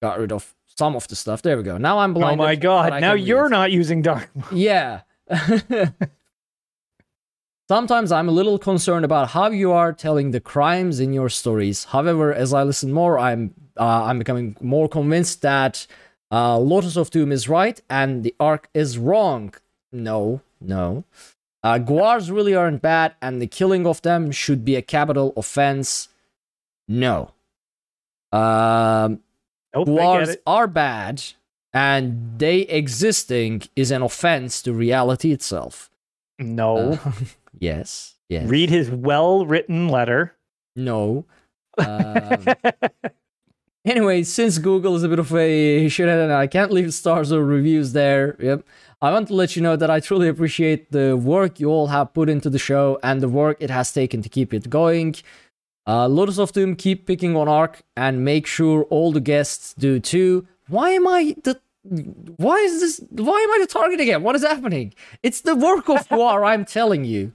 got rid of some of the stuff. There we go. Now I'm blind. Oh my god! Now you're read. not using dark. mode. Yeah. Sometimes I'm a little concerned about how you are telling the crimes in your stories. However, as I listen more, I'm uh, I'm becoming more convinced that uh, Lotus of Doom is right and the Ark is wrong. No, no. Uh, Guars really aren't bad, and the killing of them should be a capital offense. No. Um, Nope, Guars are bad, and they existing is an offense to reality itself. No. Yes. Yes. Read his well-written letter. no. Um, anyway, since Google is a bit of a shithead and I can't leave stars or reviews there, yep. I want to let you know that I truly appreciate the work you all have put into the show and the work it has taken to keep it going. Uh, Lotus of Doom, keep picking on Ark and make sure all the guests do too. Why am I the why is this why am I the target again? What is happening? It's the work of war. I'm telling you.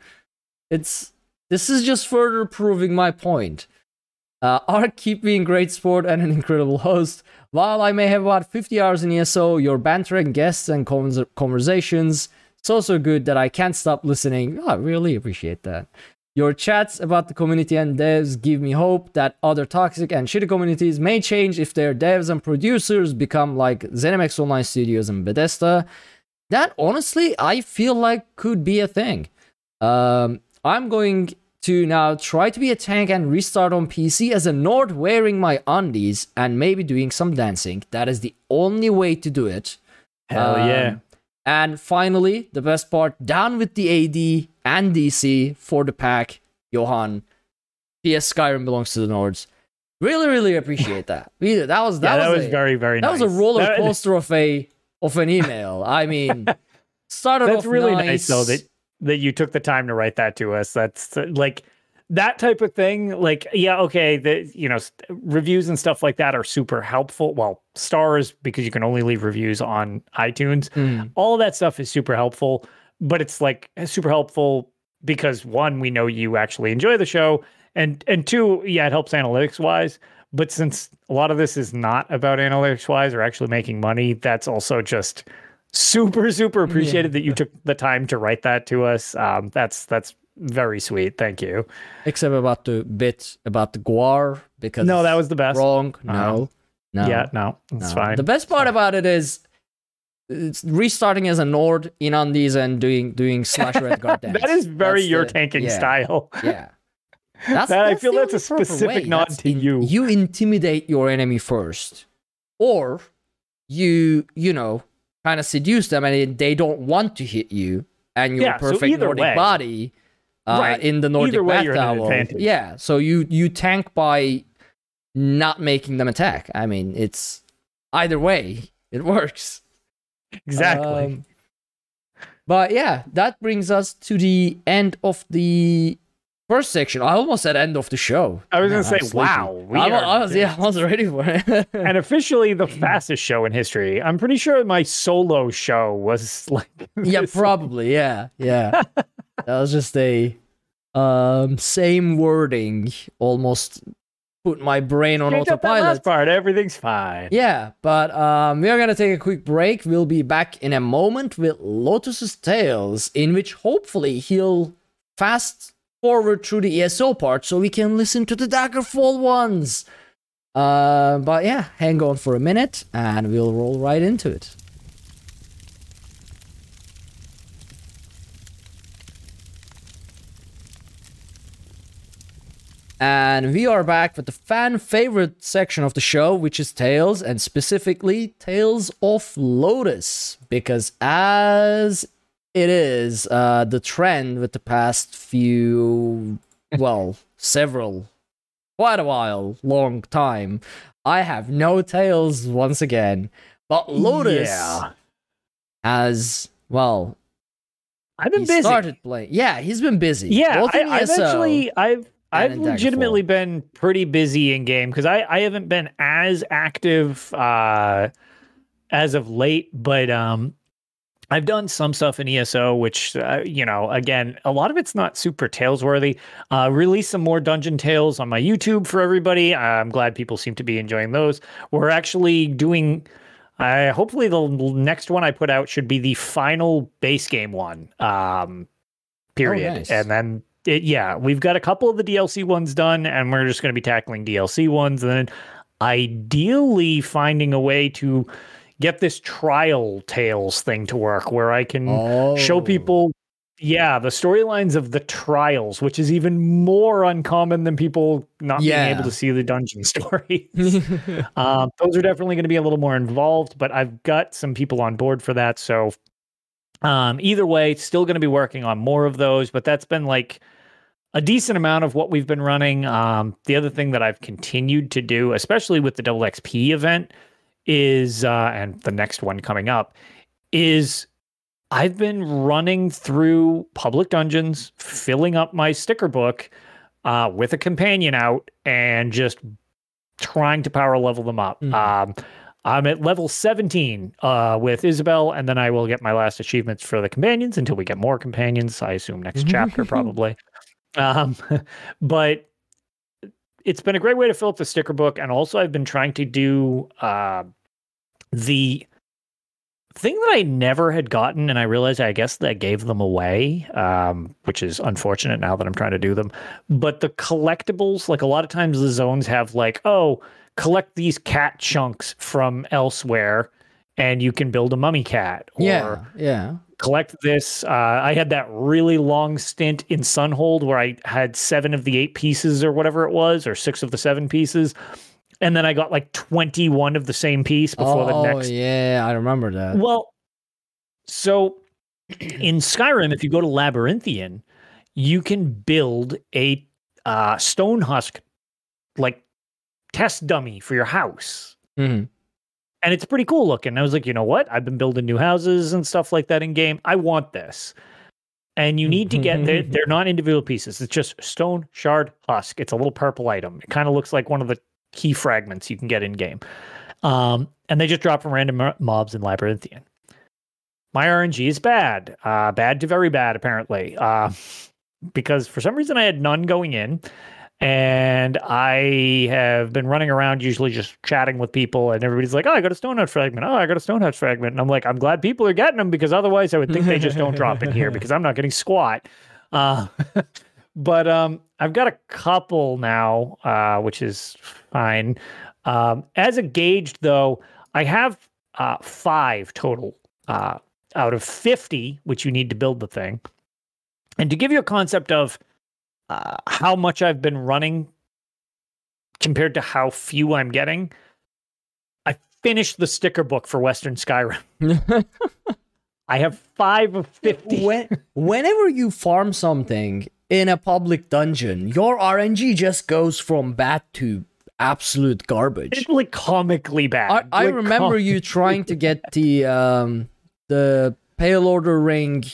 It's this is just further proving my point. Uh, Ark keep being great sport and an incredible host. While I may have about 50 hours in ESO, your banter and guests and convers- conversations so so good that I can't stop listening. Oh, I really appreciate that. Your chats about the community and devs give me hope that other toxic and shitty communities may change if their devs and producers become like ZeniMax Online Studios and Bethesda. That honestly, I feel like could be a thing. Um, I'm going to now try to be a tank and restart on PC as a Nord wearing my undies and maybe doing some dancing. That is the only way to do it. Hell yeah. And finally, the best part down with the AD and DC for the Pact, Johan. PS Skyrim belongs to the Nords. Really, really appreciate that. That was that, yeah, that was, was a, very, very that nice. was a roller coaster of a of an email. I mean, started That's off really nice. nice. though that that you took the time to write that to us. That's like that type of thing. Like, yeah, okay, the you know st- reviews and stuff like that are super helpful. Well, stars because you can only leave reviews on iTunes. Mm. All of that stuff is super helpful, but it's like super helpful because one, we know you actually enjoy the show, and and two, yeah, it helps analytics wise. But since a lot of this is not about analytics wise or actually making money, that's also just super super appreciated that you took the time to write that to us. Um, that's that's very sweet. Thank you. Except about the bit about the Guar because No, that was the best. wrong. Uh-huh. No, no, Yeah, no, It's no. fine. The best part about it is it's restarting as a Nord in undies and doing doing slash Redguard dance. that is very That's your the- tanking yeah, style. Yeah. That's, That- I feel that's a specific way. nod That's to you. You intimidate your enemy first, or you you know kind of seduce them and they don't want to hit you, and your Yeah, perfect either Nordic way- body uh, Right. in the Nordic Either way, bath you're an advantage. Yeah, so you you tank by not making them attack. I mean, it's either way it works. Exactly. Um, but yeah, that brings us to the end of the first section. I almost said end of the show. I was Man, gonna say, wow, we I, I was, yeah, I was ready for it. and officially the fastest show in history. I'm pretty sure my solo show was like yeah, probably. Yeah, yeah. That was just a um same wording, almost put my brain on Change autopilot. last part. Everything's fine. Yeah, but um, we are gonna take a quick break. We'll be back in a moment with Lotus's Tales, in which hopefully he'll fast forward through the ESO part so we can listen to the Daggerfall ones. Uh, but yeah, hang on for a minute and we'll roll right into it. And we are back with the fan favorite section of the show, which is Tales, and specifically Tales of Lotus. Because as it is uh, the trend with the past few, well, several, quite a while, long time, I have no Tales once again. But Lotus Yeah. has, well, I've been he busy. started playing. Yeah, he's been busy. Yeah, I, I've actually I've I've legitimately been pretty busy in game because I I haven't been as active uh as of late, but um I've done some stuff in ESO, which, uh, you know, again, a lot of it's not super tales worthy. Uh, release some more dungeon tales on my YouTube for everybody. I'm glad people seem to be enjoying those. We're actually doing, I hopefully the next one I put out should be the final base game one, um, period. nice. And then, it, yeah, we've got a couple of the DLC ones done, and we're just going to be tackling DLC ones. And then ideally finding a way to get this trial tales thing to work where I can show Oh. people yeah, the storylines of the trials, which is even more uncommon than people not being able to see the dungeon stories. um, those are definitely going to be a little more involved, but I've got some people on board for that. So, um, either way, still going to be working on more of those, but that's been like a decent amount of what we've been running. Um, the other thing that I've continued to do, especially with the double XP event, is uh, and the next one coming up is I've been running through public dungeons, filling up my sticker book uh, with a companion out, and just trying to power level them up. Mhm. Um, I'm at level 17 uh, with Isabel, and then I will get my last achievements for the companions until we get more companions. I assume next chapter probably. Um, but it's been a great way to fill up the sticker book, and also I've been trying to do uh, the thing that I never had gotten, and I realized I guess that I gave them away, um, which is unfortunate now that I'm trying to do them. But the collectibles, like a lot of times the zones have like, oh, collect these cat chunks from elsewhere, and you can build a mummy cat. Or yeah, yeah. collect this. Uh, I had that really long stint in Sunhold where I had seven of the eight pieces or whatever it was, or six of the seven pieces. And then I got like 21 of the same piece before oh, the next yeah, I remember that. well, so in Skyrim, if you go to Labyrinthian, you can build a uh, stone husk like test dummy for your house. Mhm. And it's pretty cool looking. I was like, you know what? I've been building new houses and stuff like that in game. I want this. And you need to get they're, they're not individual pieces. It's just stone shard husk. It's a little purple item. It kind of looks like one of the key fragments you can get in game. Um, and they just drop from random mobs in Labyrinthian. My RNG is bad, uh, bad to very bad, apparently, uh, because for some reason I had none going in, and I have been running around usually just chatting with people, and everybody's like, "Oh, I got a Stonehusk fragment. Oh, I got a Stonehusk fragment," and I'm like, "I'm glad people are getting them because otherwise I would think they just don't drop in here because I'm not getting squat." Uh, but um, I've got a couple now, uh, which is fine. Um, as a gauged though, I have uh, five total uh, out of 50, which you need to build the thing. And to give you a concept of uh, how much I've been running compared to how few I'm getting, I finished the sticker book for Western Skyrim. I have five of 50. when, whenever you farm something in a public dungeon, your RNG just goes from bad to absolute garbage. It's like comically bad. I, I remember com- you trying to get the um the pale order ring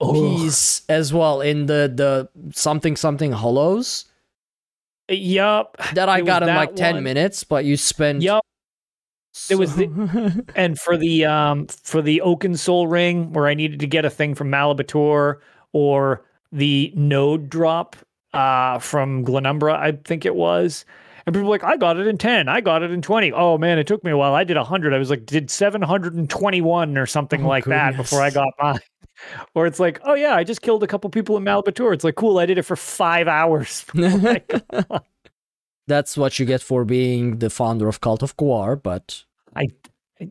Piece as well in the the something something hollows Yup. that I It got in like 10 minutes but you spent Yup. It was so- and for the um for the Oakensoul ring where I needed to get a thing from Malabal Tor or the node drop uh from Glenumbra, I think it was. And people were like, I got it in 10, I got it in 20. Oh man, it took me a while. I did 100. I was like, did 721 or something Oh, like that before I got mine. Or it's like, oh yeah, I just killed a couple people in Malabal Tor. It's like, cool, I did it for five hours. before That's what you get for being the founder of Cult of Guar, but I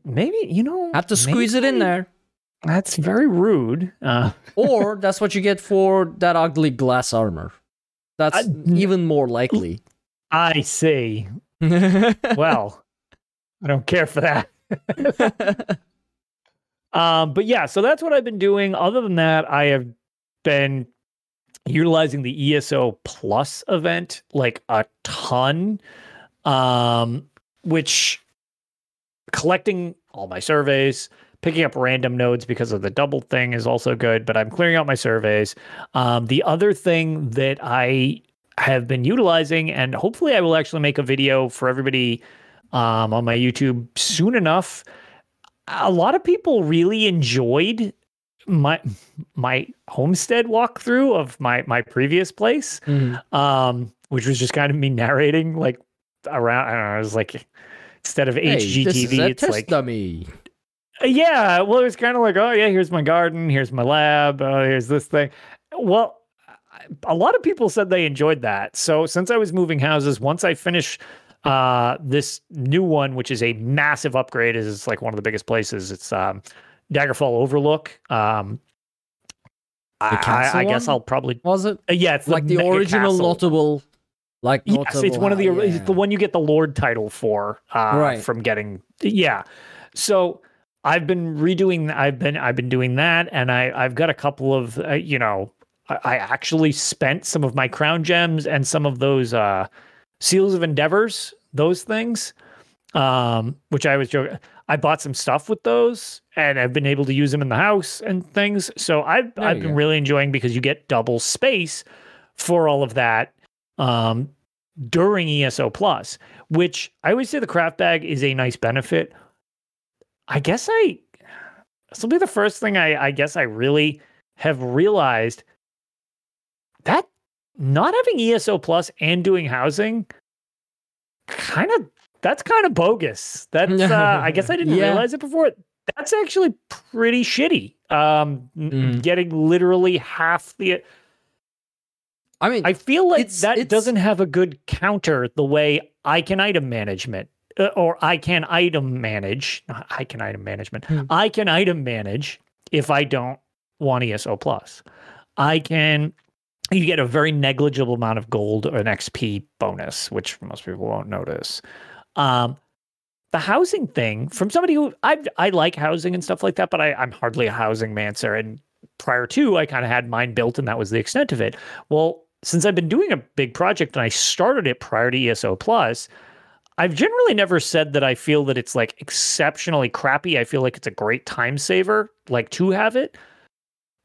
maybe you know have to squeeze it in there. That's very rude. Uh, Or that's what you get for that ugly glass armor. That's I- even more likely. I see. Well, I don't care for that. Um, but yeah, so that's what I've been doing. Other than that, I have been utilizing the ESO Plus event like a ton, um, which collecting all my surveys, picking up random nodes because of the double thing is also good, but I'm clearing out my surveys. Um, the other thing that I have been utilizing, and hopefully I will actually make a video for everybody um, on my YouTube soon enough. A lot of people really enjoyed my my homestead walkthrough of my my previous place, Mhm. um, which was just kind of me narrating like around. I don't know. It was like instead of Hey, HGTV, it's like dummy. Yeah, well, it was kind of like, oh yeah, here's my garden, here's my lab, oh, here's this thing. Well, a lot of people said they enjoyed that. So since I was moving houses, once I finish uh, this new one, which is a massive upgrade, is it's like one of the biggest places. It's um, Daggerfall Overlook. Um, I, I guess one? I'll probably Was it uh, yeah, it's like the mega original castle. notable? Like Yes, it's one of the notable, it's the one you get the Lord title for, uh, Right. From getting yeah. So I've been redoing. I've been I've been doing that, and I I've got a couple of uh, you know I, I actually spent some of my crown gems and some of those uh, seals of endeavors, those things, um, which I was joking. I bought some stuff with those, and I've been able to use them in the house and things. So I've There I've been go. really enjoying because you get double space for all of that um, during ESO Plus, which I always say the craft bag is a nice benefit. I guess I this will be the first thing I, I guess I really have realized that not having ESO Plus and doing housing kind of that's kind of bogus. That's uh, I guess I didn't Yeah. realize it before. That's actually pretty shitty. Um, Mhm. getting literally half the I mean, I feel like It's- that it's- doesn't have a good counter the way I can item management uh, or I can item manage. not I can item management. Hmm. I can item manage if I don't want ESO plus. I can. You get a very negligible amount of gold or an XP bonus, which most people won't notice. Um, the housing thing from somebody who I I like housing and stuff like that, but I, I'm hardly a housing mancer. And prior to, I kind of had mine built, and that was the extent of it. Well, since I've been doing a big project and I started it prior to ESO Plus, I've generally never said that I feel that it's like exceptionally crappy. I feel like it's a great time saver, like to have it.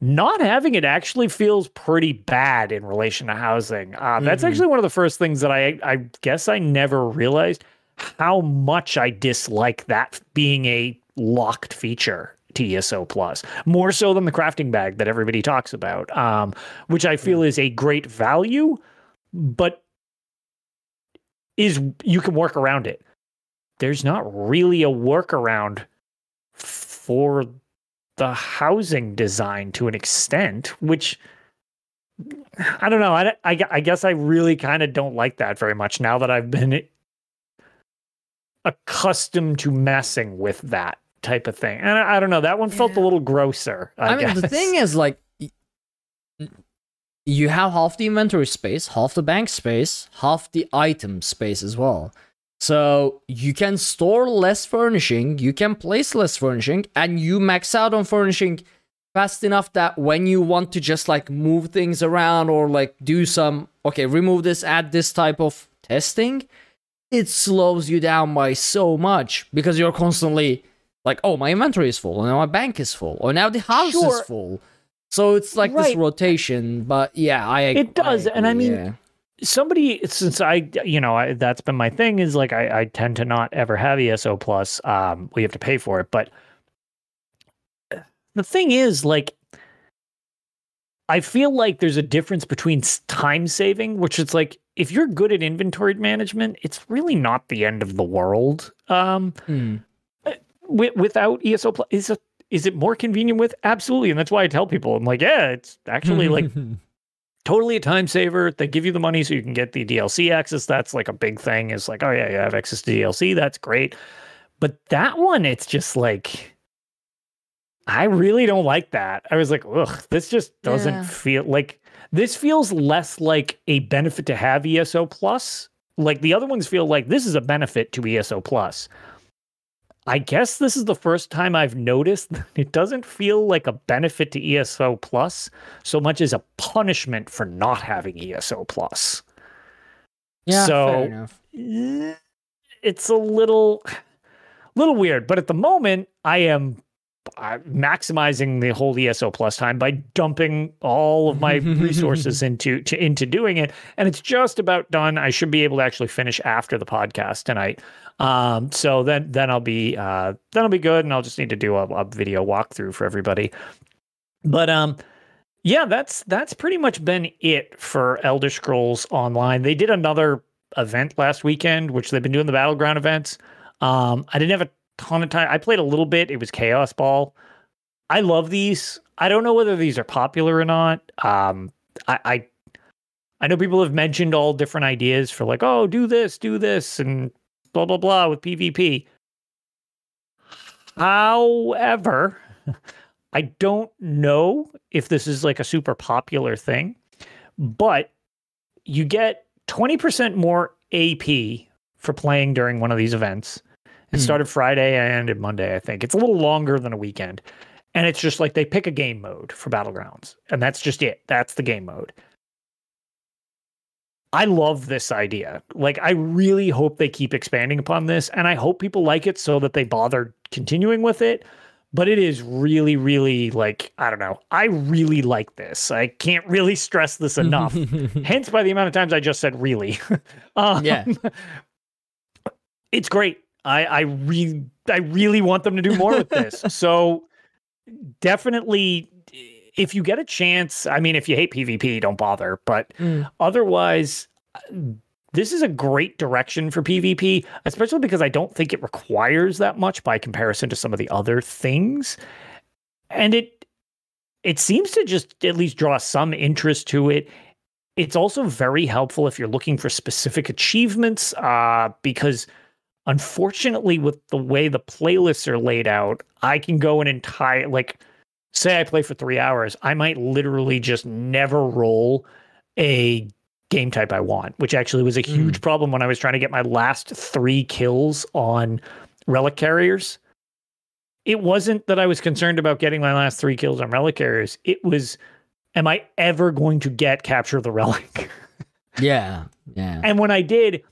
Not having it actually feels pretty bad in relation to housing. Uh, That's Mhm. actually one of the first things that I, I guess I never realized how much I dislike that being a locked feature to ESO Plus, more so than the crafting bag that everybody talks about, um, which I feel is a great value, but is you can work around it. There's not really a workaround for the housing design to an extent, which I don't know. I, I, I guess I really kind of don't like that very much now that I've been accustomed to messing with that type of thing. And I, I don't know. That one felt a little grosser. I, I, mean, the thing is, like, you have half the inventory space, half the bank space, half the item space as well. So you can store less furnishing, you can place less furnishing, and you max out on furnishing fast enough that when you want to just like move things around or like do some okay, remove this, add this type of testing, it slows you down by so much because you're constantly like, oh, my inventory is full, or now my bank is full, or now the house is Sure. full. So it's like this rotation, but yeah, I It does, and I mean, yeah. Somebody since I you know I, that's been my thing is like I, I tend to not ever have ESO plus. Um, we have to pay for it, but the thing is like. I feel like there's a difference between time saving, which is like if you're good at inventory management, it's really not the end of the world. Um, Hmm. wi- without ESO plus, is it is it more convenient with? Absolutely, and that's why I tell people I'm like, yeah, it's actually like totally a time saver. They give you the money so you can get the DLC access. That's like a big thing. Is like, oh yeah, you have access to DLC. That's great. But that one, it's just like, I really don't like that. I was like, ugh, this just doesn't Yeah. feel like this feels less like a benefit to have ESO plus. Like the other ones feel like this is a benefit to ESO plus. I guess this is the first time I've noticed that it doesn't feel like a benefit to ESO plus so much as a punishment for not having ESO plus. yeah, so- fair enough. Eh, It's a little little weird, but at the moment I am maximizing the whole ESO plus time by dumping all of my resources into to, into doing it, and it's just about done. I should be able to actually finish after the podcast tonight. Um, so then then I'll be uh, then I'll be good, and I'll just need to do a, a video walkthrough for everybody. But um, yeah, that's that's pretty much been it for Elder Scrolls Online. They did another event last weekend, which they've been doing the battleground events. Um, I didn't have a ton of time. I played a little bit. It was Chaos Ball. I love these. I don't know whether these are popular or not. Um, I, I I know people have mentioned all different ideas for like, oh, do this, do this, and blah blah blah with PvP. However, I don't know if this is like a super popular thing, but you get 20% more AP for playing during one of these events. It Hmm. started Friday and ended Monday, I think. It's a little longer than a weekend. And it's just like they pick a game mode for Battlegrounds, and that's just it. That's the game mode. I love this idea. Like, I really hope they keep expanding upon this, and I hope people like it so that they bother continuing with it. But it is really, really like, I don't know. I really like this. I can't really stress this enough. Hence, by the amount of times I just said really. um, Yeah. It's great. I, I really, I really want them to do more with this. so definitely, if you get a chance, I mean, if you hate PvP, don't bother. But Mm. otherwise, this is a great direction for PvP, especially because I don't think it requires that much by comparison to some of the other things. And it it seems to just at least draw some interest to it. It's also very helpful if you're looking for specific achievements, uh, because unfortunately, with the way the playlists are laid out, I can go an entire like say I play for three hours, I might literally just never roll a game type I want, which actually was a hmm. huge problem when I was trying to get my last three kills on relic carriers. It wasn't that I was concerned about getting my last three kills on relic carriers. It was, am I ever going to get capture the relic? yeah, yeah. And when I did,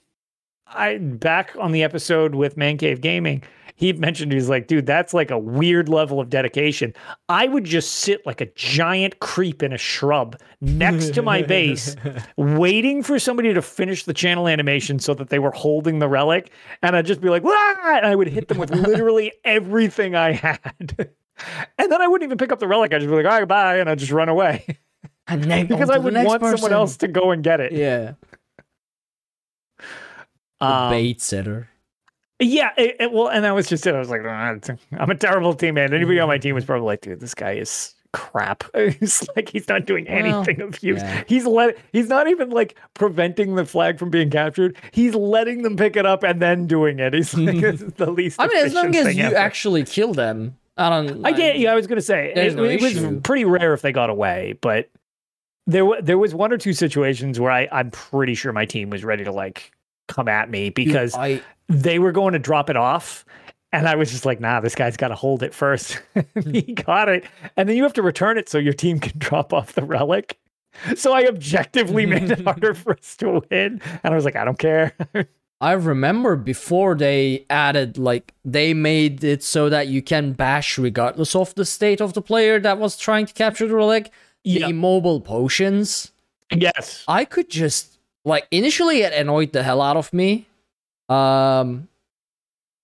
I back on the episode with Man Cave Gaming, he mentioned he's like, dude, that's like a weird level of dedication. I would just sit like a giant creep in a shrub next to my base, waiting for somebody to finish the channel animation so that they were holding the relic, and I'd just be like, Wah! and I would hit them with literally everything I had. And then I wouldn't even pick up the relic. I'd just be like, all right, bye, and I'd just run away. And then because I would want someone else to go and get it. Yeah. The Um, bait setter. Yeah, it, it- well, and that was just it. I was like, "Ah, I'm a terrible teammate. Anybody on my team was probably like, dude, this guy is crap. It's like he's not doing Well, anything of use. yeah. He's let he's not even like preventing the flag from being captured. He's letting them pick it up and then doing it. He's like this is the least. I mean, as long as you ever. actually kill them, I don't. I get you. I was gonna say it, no it was pretty rare if they got away, but there wa- there was one or two situations where I I'm pretty sure my team was ready to like come at me Dude, because I they were going to drop it off. And I was just like, nah, this guy's got to hold it first. He hmm. got it. And then you have to return it so your team can drop off the relic. So I objectively made it harder for us to win. And I was like, I don't care. I remember before they added like they made it so that you can bash regardless of the state of the player that was trying to capture the relic. The Yeah. immobile potions. yes. I could just like initially it annoyed the hell out of me. Um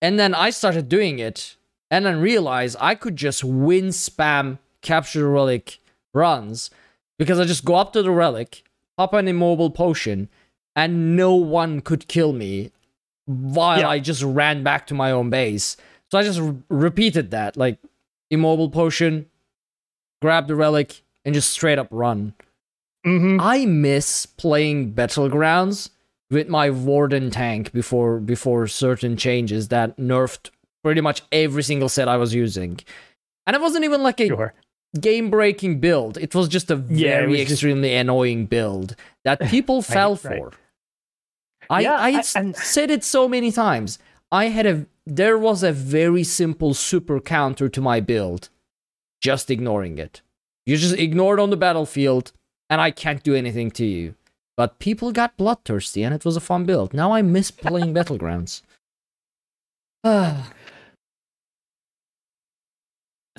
and then I started doing it and then realized I could just win spam capture the relic runs because I just go up to the relic, pop an immobile potion, and no one could kill me while Yeah. I just ran back to my own base. So I just re- repeated that like immobile potion, grab the relic, and just straight up run. Hmm I miss playing battlegrounds with my warden tank before before certain changes that nerfed pretty much every single set I was using. And it wasn't even like a Sure. game breaking build. It was just a Yeah, very was just- extremely annoying build that people fell right. for. I, Yeah, I, I- and- said it so many times. I had a there was a very simple super counter to my build. Just ignoring it. You just ignore it on the battlefield, and I can't do anything to you. But people got bloodthirsty, and it was a fun build. Now I miss playing battlegrounds.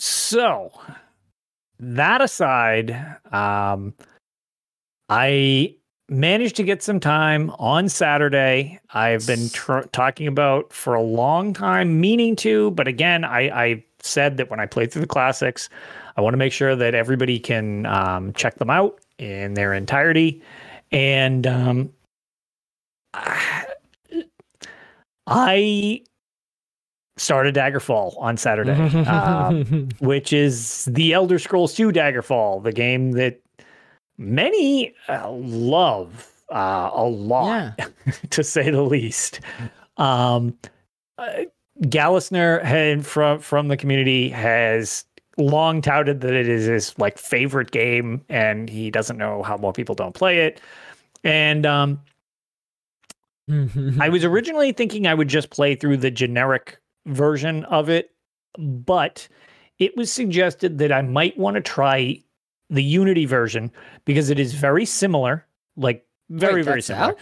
So that aside, um, I managed to get some time on Saturday. I've been tr- talking about for a long time, meaning to, but again, I, I said that when I play through the classics, I want to make sure that everybody can um, check them out in their entirety. And um, I started Daggerfall on Saturday, um, which is the Elder Scrolls 2 Daggerfall, the game that many uh, love uh, a lot, to say the least. Um, uh, Gallisner had from from the community has long touted that it is his like favorite game, and he doesn't know how more people don't play it. And um, I was originally thinking I would just play through the generic version of it, but it was suggested that I might want to try the Unity version because it is very similar, like very Wait, very similar.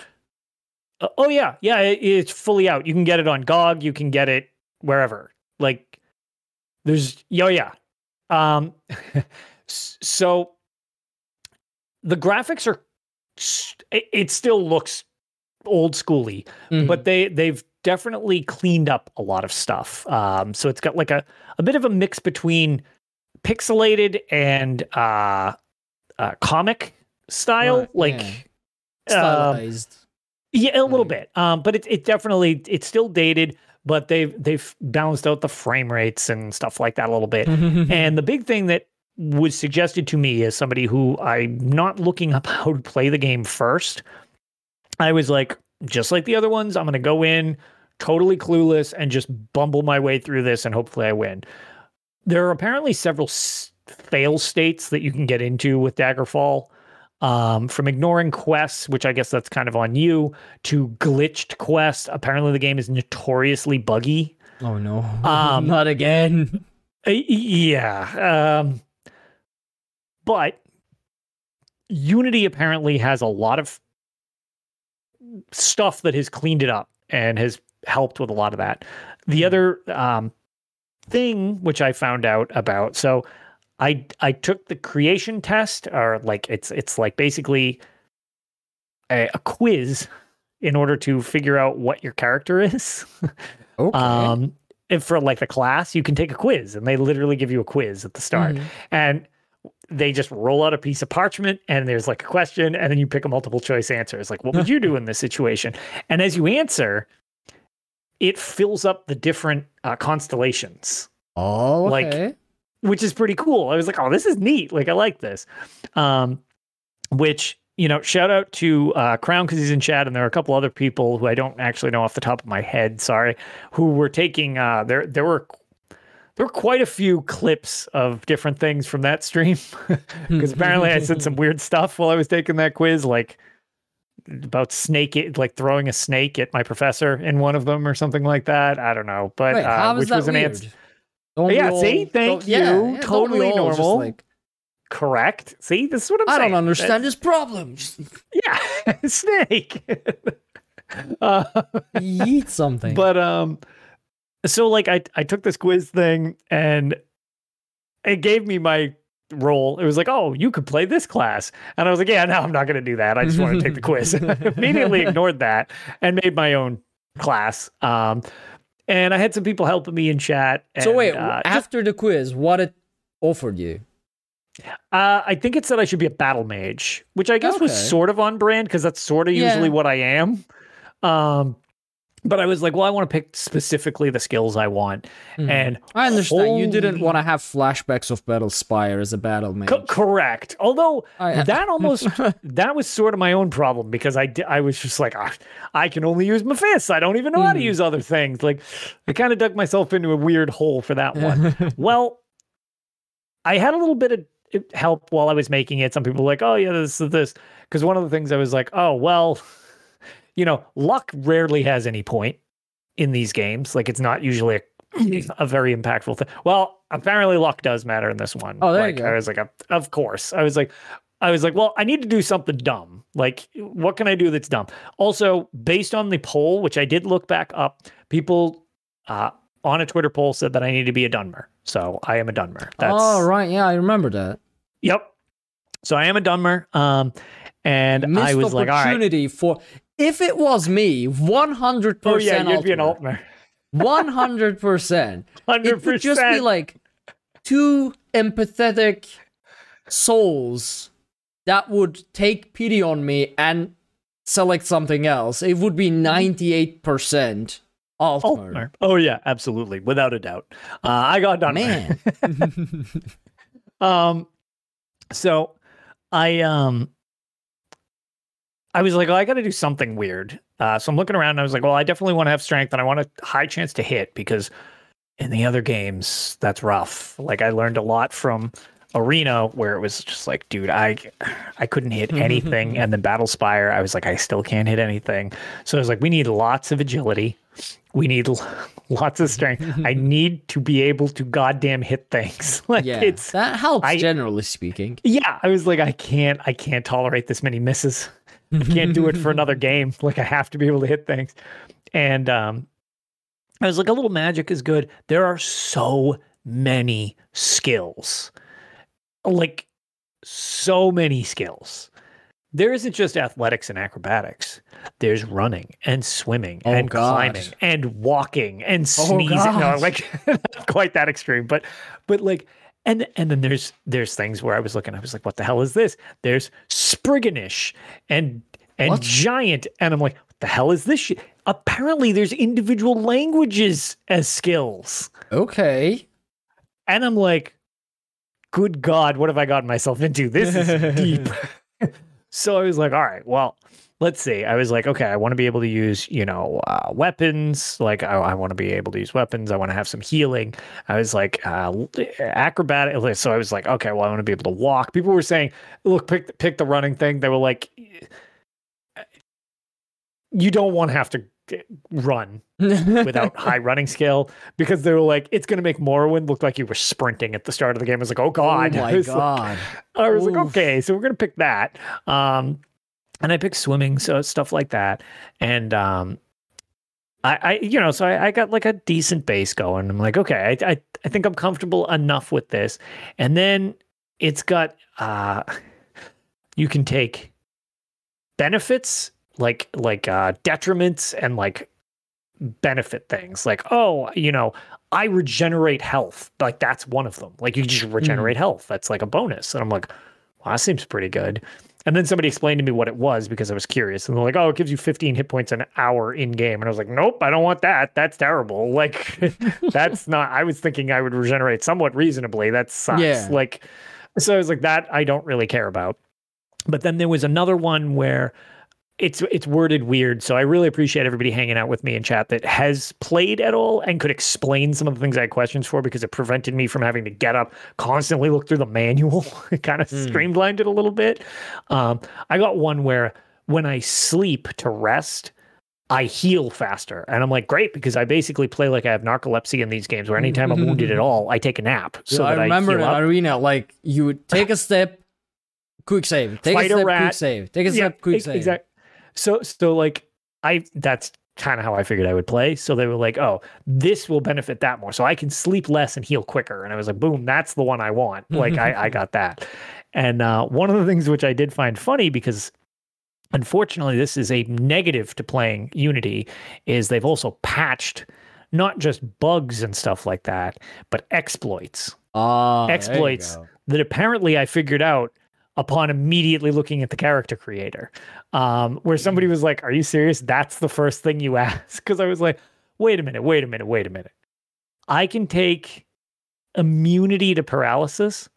Uh, oh yeah, yeah, it, it's fully out. You can get it on GOG. You can get it wherever. Like, there's oh yeah. Um, so the graphics are. It, still looks old schooly, Mhm. but they they've definitely cleaned up a lot of stuff. Um, so it's got like a a bit of a mix between pixelated and uh, uh comic style, Right, like. yeah. um, yeah, a little Like- bit. Um, but it it definitely it's still dated, but they've they've balanced out the frame rates and stuff like that a little bit. and the big thing that was suggested to me as somebody who I'm not looking up how to play the game first, I was like, just like the other ones, I'm gonna go in totally clueless and just bumble my way through this and hopefully I win. There are apparently several s- fail states that you can get into with Daggerfall um, from ignoring quests, which I guess that's kind of on you, to glitched quests. Apparently, the game is notoriously buggy. oh no, Um, not again. Yeah. Um, but Unity apparently has a lot of stuff that has cleaned it up and has helped with a lot of that. The other um, thing which I found out about, so I I took the creation test, or like it's it's like basically a, a quiz in order to figure out what your character is. Okay. Um, and for like the class, you can take a quiz, and they literally give you a quiz at the start, Mhm. and they just roll out a piece of parchment, and there's like a question, and then you pick a multiple choice answer. It's like, what would you do in this situation? And as you answer, it fills up the different uh, constellations oh, like- okay. Which is pretty cool. I was like, oh, this is neat. Like, I like this. Um, which, you know, shout out to uh, Crown because he's in chat, and there are a couple other people who I don't actually know off the top of my head. Sorry, who were taking. Uh, there, there were. There were quite a few clips of different things from that stream because apparently I said some weird stuff while I was taking that quiz, like about snake, like throwing a snake at my professor in one of them or something like that. I don't know, but Wait, uh, which was an weird? answer. Don't Yeah, all- see? Thank don't- yeah, you. yeah, Totally we all just, normal. like, Correct. See, this is what I'm I saying. I don't understand this problem. Just Yeah, snake. uh, eat something. but um, so like I I took this quiz thing and it gave me my role. It was like, oh, you could play this class, and I was like, yeah, no, I'm not going to do that. I just want to take the quiz. Immediately ignored that and made my own class. Um, and I had some people helping me in chat. so wait, uh, just- after the quiz, what it offered you? Uh, I think it said I should be a battle mage, which I guess was sort of on brand because that's sort of Yeah. usually what I am. Um, but I was like, well, I want to pick specifically the skills I want, Mhm. and I understand. You didn't want to have flashbacks of Battlespire as a battle mage. Co- correct. Although I- that almost that was sort of my own problem because I di- I was just like ah, I can only use my fists. I don't even know how to Hmm. use other things. Like I kind of dug myself into a weird hole for that one. well, I had a little bit of help while I was making it. Some people were like, "Oh yeah, this is this," because one of the things I was like, "Oh well, you know, luck rarely has any point in these games. Like it's not usually a, a very impactful thing." Well, apparently luck does matter in this one. Oh, there you go. I was like, "Of course." I was like. I was like, well, I need to do something dumb. Like, what can I do that's dumb? Also, based on the poll, which I did look back up, people uh, on a Twitter poll said that I need to be a Dunmer. So I am a Dunmer. That's oh right, yeah, I remember that. Yep. So I am a Dunmer. Um, and Missed I was like, all right. opportunity for if it was me, 100%. Oh, yeah, you'd be an Altmer. One hundred percent. 100%. It would just be like two empathetic souls that would take pity on me and select something else. It would be ninety-eight percent Altmer. Altmer. Oh yeah, absolutely, without a doubt. Uh, I got done. Man, Um, so I um, I was like, well, I got to do something weird. Uh, so I'm looking around and I was like, well, I definitely want to have strength and I want a high chance to hit because in the other games that's rough. Like I learned a lot from Arena where it was just like, dude, I I couldn't hit anything, and then Battlespire, I was like, I still can't hit anything. So I was like, we need lots of agility. We need lots of strength. I need to be able to goddamn hit things. like yeah, it's that helps I- generally speaking. yeah, I was like, I can't, I can't tolerate this many misses. I can't do it for another game. Like I have to be able to hit things. And um, I was like, a little magic is good. There are so many skills, like so many skills. There isn't just athletics and acrobatics. There's running and swimming Oh, and God. climbing and walking and Oh, sneezing. no, like not quite that extreme, but but like and and then there's there's things where I was looking, I was like, what the hell is this? There's Spriganish and and What? giant, and I'm like, what the hell is this shit? Apparently, there's individual languages as skills, Okay. and I'm like, good God, what have I gotten myself into? This is deep. so I was like, all right, well, let's see. I was like, okay, I want to be able to use, you know, uh, weapons. Like, I, I want to be able to use weapons. I want to have some healing. I was like, uh, acrobatic. So I was like, okay, well, I want to be able to walk. People were saying, look, pick pick the running thing. They were like, you don't want to have to run without high running skill because they were like, it's going to make Morrowind look like you were sprinting at the start of the game. I was like, oh god, Oh I my like- god. I was like, okay, so we're gonna pick that. Um, and I picked swimming, so stuff like that. And um, I, I you know, so I, I got like a decent base going. I'm like, okay, I, I, I think I'm comfortable enough with this. And then it's got, uh, you can take benefits like like uh, detriments and like benefit things. Like oh you know i regenerate health. Like that's one of them. Like you just regenerate health. That's like a bonus. And i'm like well that seems pretty good and then somebody explained to me what it was because i was curious. And they're like oh it gives you 15 hit points an hour in game and i was like nope i don't want that. That's terrible. Like that's not i was thinking i would regenerate somewhat reasonably. That sucks. Yeah. like so i was like that i don't really care about. But then there was another one where it's it's worded weird. So I really appreciate everybody hanging out with me in chat that has played at all and could explain some of the things I had questions for because it prevented me from having to get up, constantly look through the manual. it kind of hmm. streamlined it a little bit. Um, I got one where when I sleep to rest, I heal faster. And I'm like, great, because I basically play like I have narcolepsy in these games where anytime I'm wounded at mm-hmm. all, I take a nap. So So I remember I in up. arena, like you would take a step, quick save. Take Fight a a step, quick save. Take a Yeah, step, quick save. Exactly. So so like I that's kind of how I figured I would play. So they were like, oh, this will benefit that more. So I can sleep less and heal quicker. And I was like, boom, that's the one I want. Like I, I got that. And uh, one of the things which I did find funny because unfortunately this is a negative to playing Unity is they've also patched not just bugs and stuff like that, but exploits Ah, exploits that apparently I figured out upon immediately looking at the character creator. Um, where somebody was like, Are you serious? That's the first thing you ask? Because I was like, Wait a minute, wait a minute, wait a minute. I can take immunity to paralysis.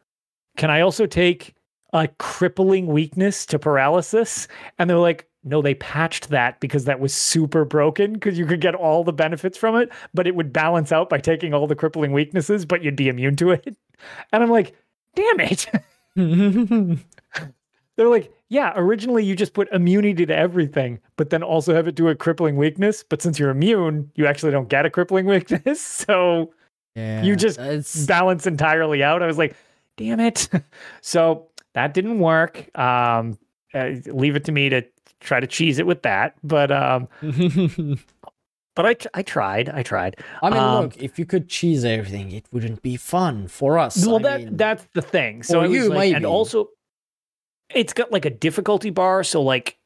Can I also take a crippling weakness to paralysis? And they're like, no, they patched that because that was super broken because you could get all the benefits from it, but it would balance out by taking all the crippling weaknesses, but you'd be immune to it. And I'm like, damn it. They're like, yeah, originally you just put immunity to everything, but then also have it do a crippling weakness. But since you're immune, you actually don't get a crippling weakness. So Yeah, you just it's balance entirely out. I was like, damn it. so that didn't work. Um, uh, leave it to me to try to cheese it with that. But um, but I, I tried. I tried. I mean, Um, look, if you could cheese everything, it wouldn't be fun for us. Well, I that mean, that's the thing. So For you, like, and also, it's got like a difficulty bar. So like,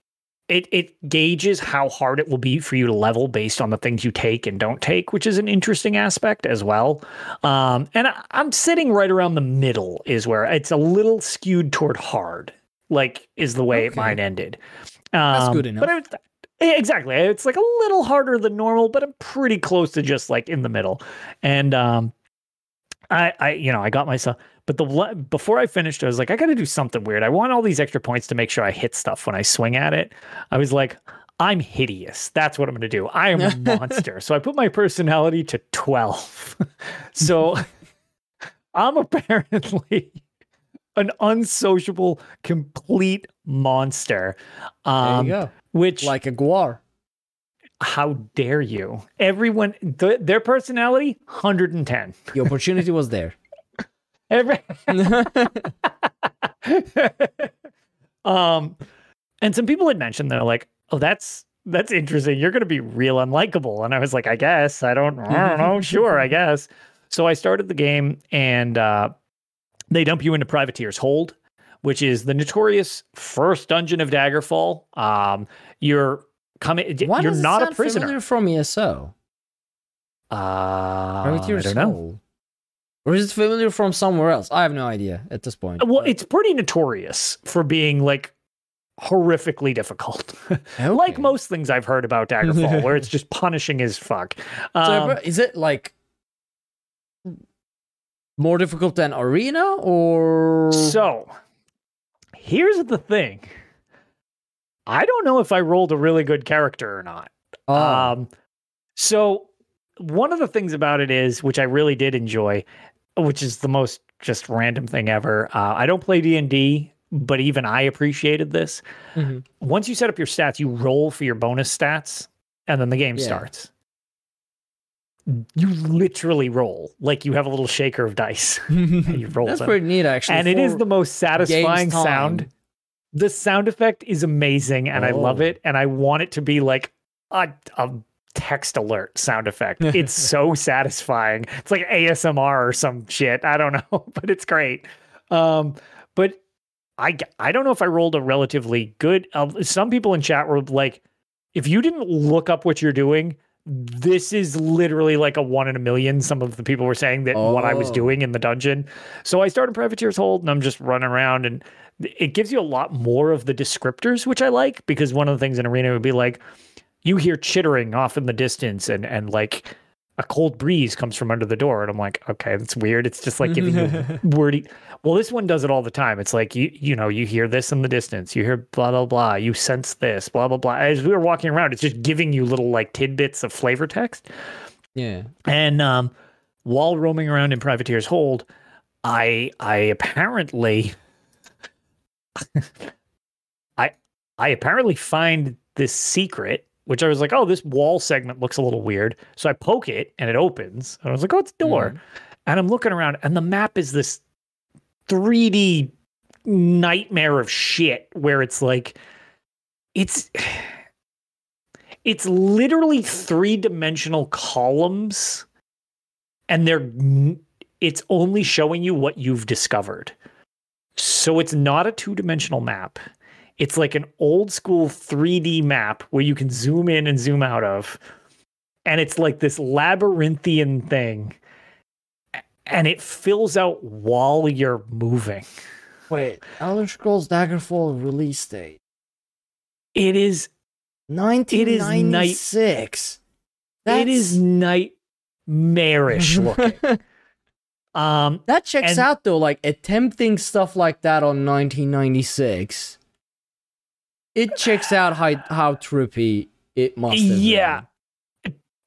it it gauges how hard it will be for you to level based on the things you take and don't take, which is an interesting aspect as well. Um, and I, I'm sitting right around the middle, is where it's a little skewed toward hard. Like, is the way Okay. mine ended. Um, good enough. But yeah, exactly, it's like a little harder than normal, but I'm pretty close to just like in the middle. And um, I, I, you know, I got myself. But the before I finished, I was like, I got to do something weird. I want all these extra points to make sure I hit stuff when I swing at it. I was like, I'm hideous. That's what I'm going to do. I am a monster. so I put my personality to 12. so I'm apparently an unsociable, complete monster. there Um, you go. Which, Like a guar. how dare you? Everyone, th- their personality, 110. The opportunity was there. Every um, and some people had mentioned they're like, "Oh, that's that's interesting. You're going to be real unlikable." And I was like, "I guess I don't, I don't know. Sure, I guess." So I started the game, and uh, they dump you into Privateer's Hold, which is the notorious first dungeon of Daggerfall. Um, you're coming. Why you're not a prisoner. familiar from ESO? Uh, I don't know. Or is it familiar from somewhere else? I have no idea at this point. Well, it's pretty notorious for being like horrifically difficult. like most things I've heard about Daggerfall, where it's just punishing as fuck. So, Um, is it like more difficult than Arena or so here's the thing. I don't know if I rolled a really good character or not. Oh, Um, so one of the things about it is, which I really did enjoy, which is the most just random thing ever. Uh, I don't play D and D, but even I appreciated this. Mhm. Once you set up your stats, you roll for your bonus stats, and then the game Yeah. starts. You literally roll like you have a little shaker of dice. and you roll that's them. pretty neat actually. and it is the most satisfying sound. The sound effect is amazing, and I love Oh. it. And I want it to be like a, a text alert sound effect. It's so satisfying. It's like ASMR or some shit. I don't know, but it's great. Um, but I don't know if I rolled a relatively good. Uh, some people in chat were like, if you didn't look up what you're doing. This is literally like a one in a million. Some of the people were saying that what I was Oh. doing in the dungeon. So I started in Privateer's Hold and I'm just running around and it gives you a lot more of the descriptors, which I like because one of the things in Arena would be like, you hear chittering off in the distance and and like a cold breeze comes from under the door and I'm like, okay, that's weird. It's just like giving you wordy. Well, this one does it all the time. It's like you you know you hear this in the distance, you hear blah blah blah, you sense this blah blah blah. As we were walking around, it's just giving you little like tidbits of flavor text. yeah. And um, while roaming around in Privateer's Hold, I I apparently I I apparently find this secret, which I was like, oh, this wall segment looks a little weird. So I poke it and it opens. And I was like, oh, it's a door. Mm-hmm. And I'm looking around, and the map is this 3D nightmare of shit where it's like it's it's literally three-dimensional columns and they're it's only showing you what you've discovered. So it's not a two-dimensional map. It's like an old school 3D map where you can zoom in and zoom out of. And it's like this labyrinthian thing. And it fills out while you're moving. Wait, Elder Scrolls Daggerfall release date It is 1996. it is nightmarish looking. um That checks and- out though, like attempting stuff like that on 1996. It checks out how how trippy it must have Yeah.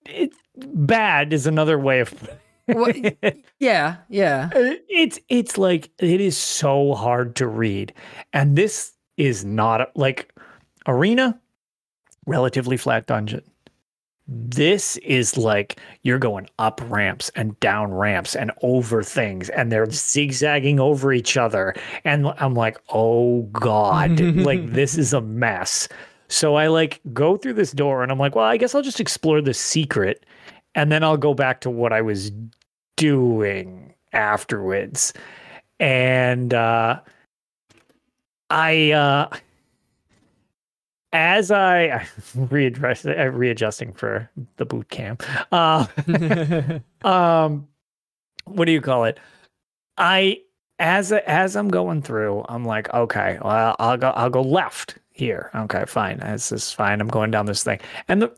it bad is another way of been. Yeah, yeah. Uh, it's it's like it is so hard to read and this is not like arena relatively flat dungeon this is like you're going up ramps and down ramps and over things and they're zigzagging over each other and i'm like oh god like this is a mess So I like go through this door and I'm like, well, I guess I'll just explore the secret and then I'll go back to what I was doing afterwards. And uh I uh as I readdress uh, readjusting for the boot camp. Uh um what do you call it? I as as I'm going through, I'm like, okay, well, I'll go I'll go left here. Okay, fine. This is fine. I'm going down this thing. And the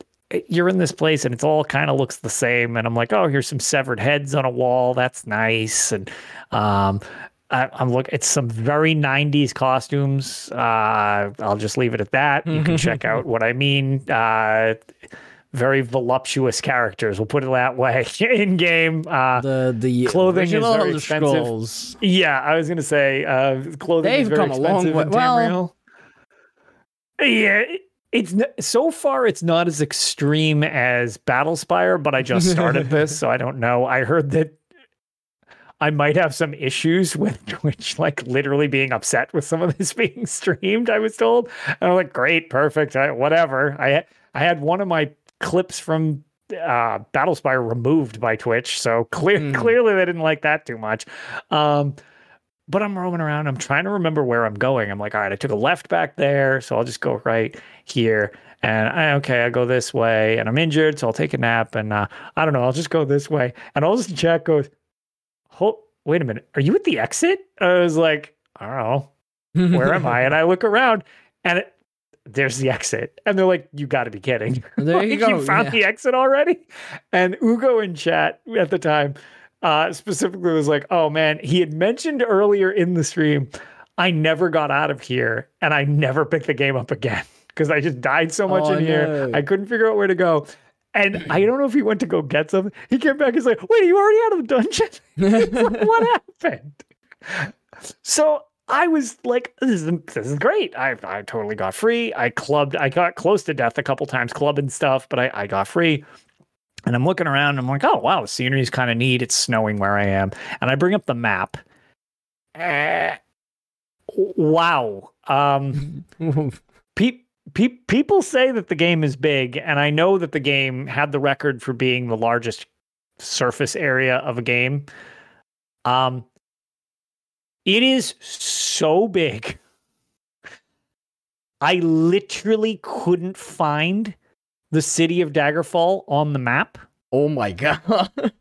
you're in this place and it's all kind of looks the same. And I'm like, oh, here's some severed heads on a wall. That's nice. And um I, I'm look. It's some very '90s costumes. Uh, I'll just leave it at that. You can check out what I mean. Uh, very voluptuous characters. We'll put it that way. In game, uh, the the clothing is very expensive. Scrolls. yeah, I was gonna say uh, clothing They've is very come a long way- well- Yeah, it's so far it's not as extreme as Battlespire, but I just started this, so I don't know. I heard that I might have some issues with Twitch, like literally being upset with some of this being streamed. I was told, and I'm like, great, perfect, I, whatever. I I had one of my clips from uh, Battlespire removed by Twitch, so clear Hmm. clearly they didn't like that too much. Um, but I'm roaming around. I'm trying to remember where I'm going. I'm like, all right, I took a left back there, so I'll just go right here. And I, okay, I go this way, and I'm injured, so I'll take a nap. And uh, I don't know, I'll just go this way. And all this chat goes, hold, wait a minute, are you at the exit? I was like, I don't know, where am I? And I look around, and it, there's the exit. And they're like, you got to be kidding. There like, you go, found yeah. the exit already? And Ugo in chat at the time uh, specifically was like, oh man, he had mentioned earlier in the stream, I never got out of here and I never picked the game up again because I just died so much Oh, in here. I couldn't figure out where to go. And I don't know if he went to go get something. He came back. He's like, "Wait, are you already out of the dungeon? Like, what happened?" So I was like, "This is this is great. I I totally got free. I clubbed. I got close to death a couple times clubbing stuff, but I I got free." And I'm looking around. And I'm like, "Oh wow, the scenery is kind of neat. It's snowing where I am." And I bring up the map. Eh, wow. Um, pe- pe- people say that the game is big, and I know that the game had the record for being the largest surface area of a game. Um, it is so big. I literally couldn't find the city of Daggerfall on the map. oh my god.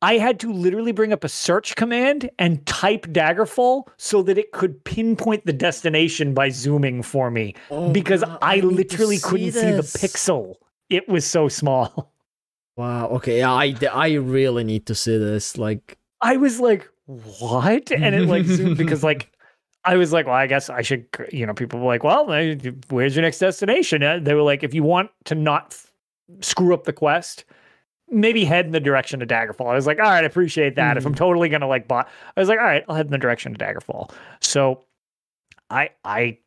I had to literally bring up a search command and type Daggerfall so that it could pinpoint the destination by zooming for me Oh because God, I, to literally see couldn't see the pixel. It was so small. Wow. Okay. I I really need to see this. Like. I was like, what? And it like zoomed because like I was like, well, I guess I should, you know, people were like, well, where's your next destination? They were like, if you want to not f- screw up the quest, maybe head in the direction of Daggerfall. I was like, all right, I appreciate that. If I'm totally gonna like bot, I was like, all right, I'll head in the direction of Daggerfall. So I I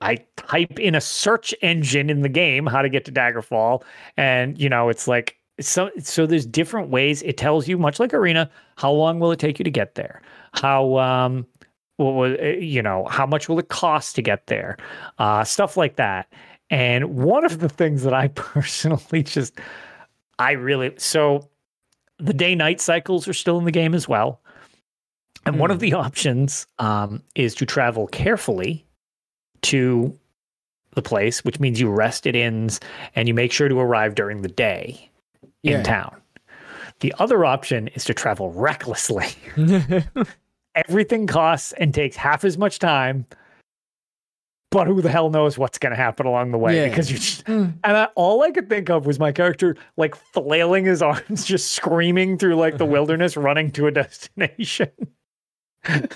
I type in a search engine in the game how to get to Daggerfall, and you know, it's like so so there's different ways it tells you much like arena how long will it take you to get there how um what was you know how much will it cost to get there uh stuff like that and one of the things that i personally just i really so the day night cycles are still in the game as well and one of the options um is to travel carefully to the place which means you rest at inns and you make sure to arrive during the day in town. The other option is to travel recklessly. Everything costs and takes half as much time, but who the hell knows what's going to happen along the way? Yeah. Because you just, mm. and I, all I could think of was my character like flailing his arms, just screaming through like the wilderness, running to a destination. and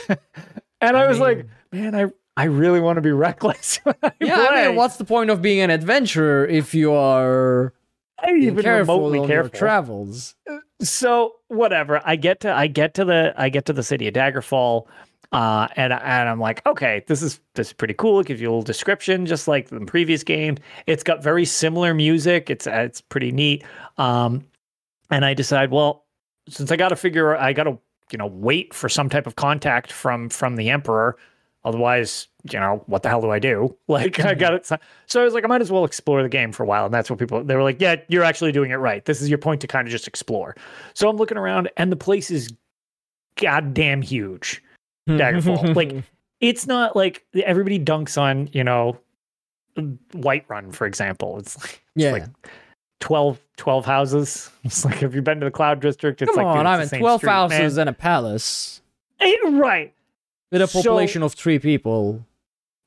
I, was like, man, I I really want to be reckless. when I Yeah. I mean, what's the point of being an adventurer if you are I ain't even careful remotely on your careful. travels? so whatever i get to i get to the i get to the city of daggerfall uh and and i'm like okay this is this is pretty cool it gives you a little description just like the previous game it's got very similar music it's it's pretty neat um and i decide well since i got to figure i got to you know wait for some type of contact from from the emperor Otherwise, you know, what the hell do I do? Like, I got it. So I was like, I might as well explore the game for a while. And that's what people, they were like, yeah, you're actually doing it right. This is your point to kind of just explore. So I'm looking around and the place is goddamn huge. Daggerfall. like, it's not like everybody dunks on, you know, Whiterun, for example. It's like, Yeah. like 12, 12 houses. It's like, have you been to the Cloud District? It's Come like, on, I'm it's in 12 street, man. houses and a palace Eh, right. with a So- population of three people.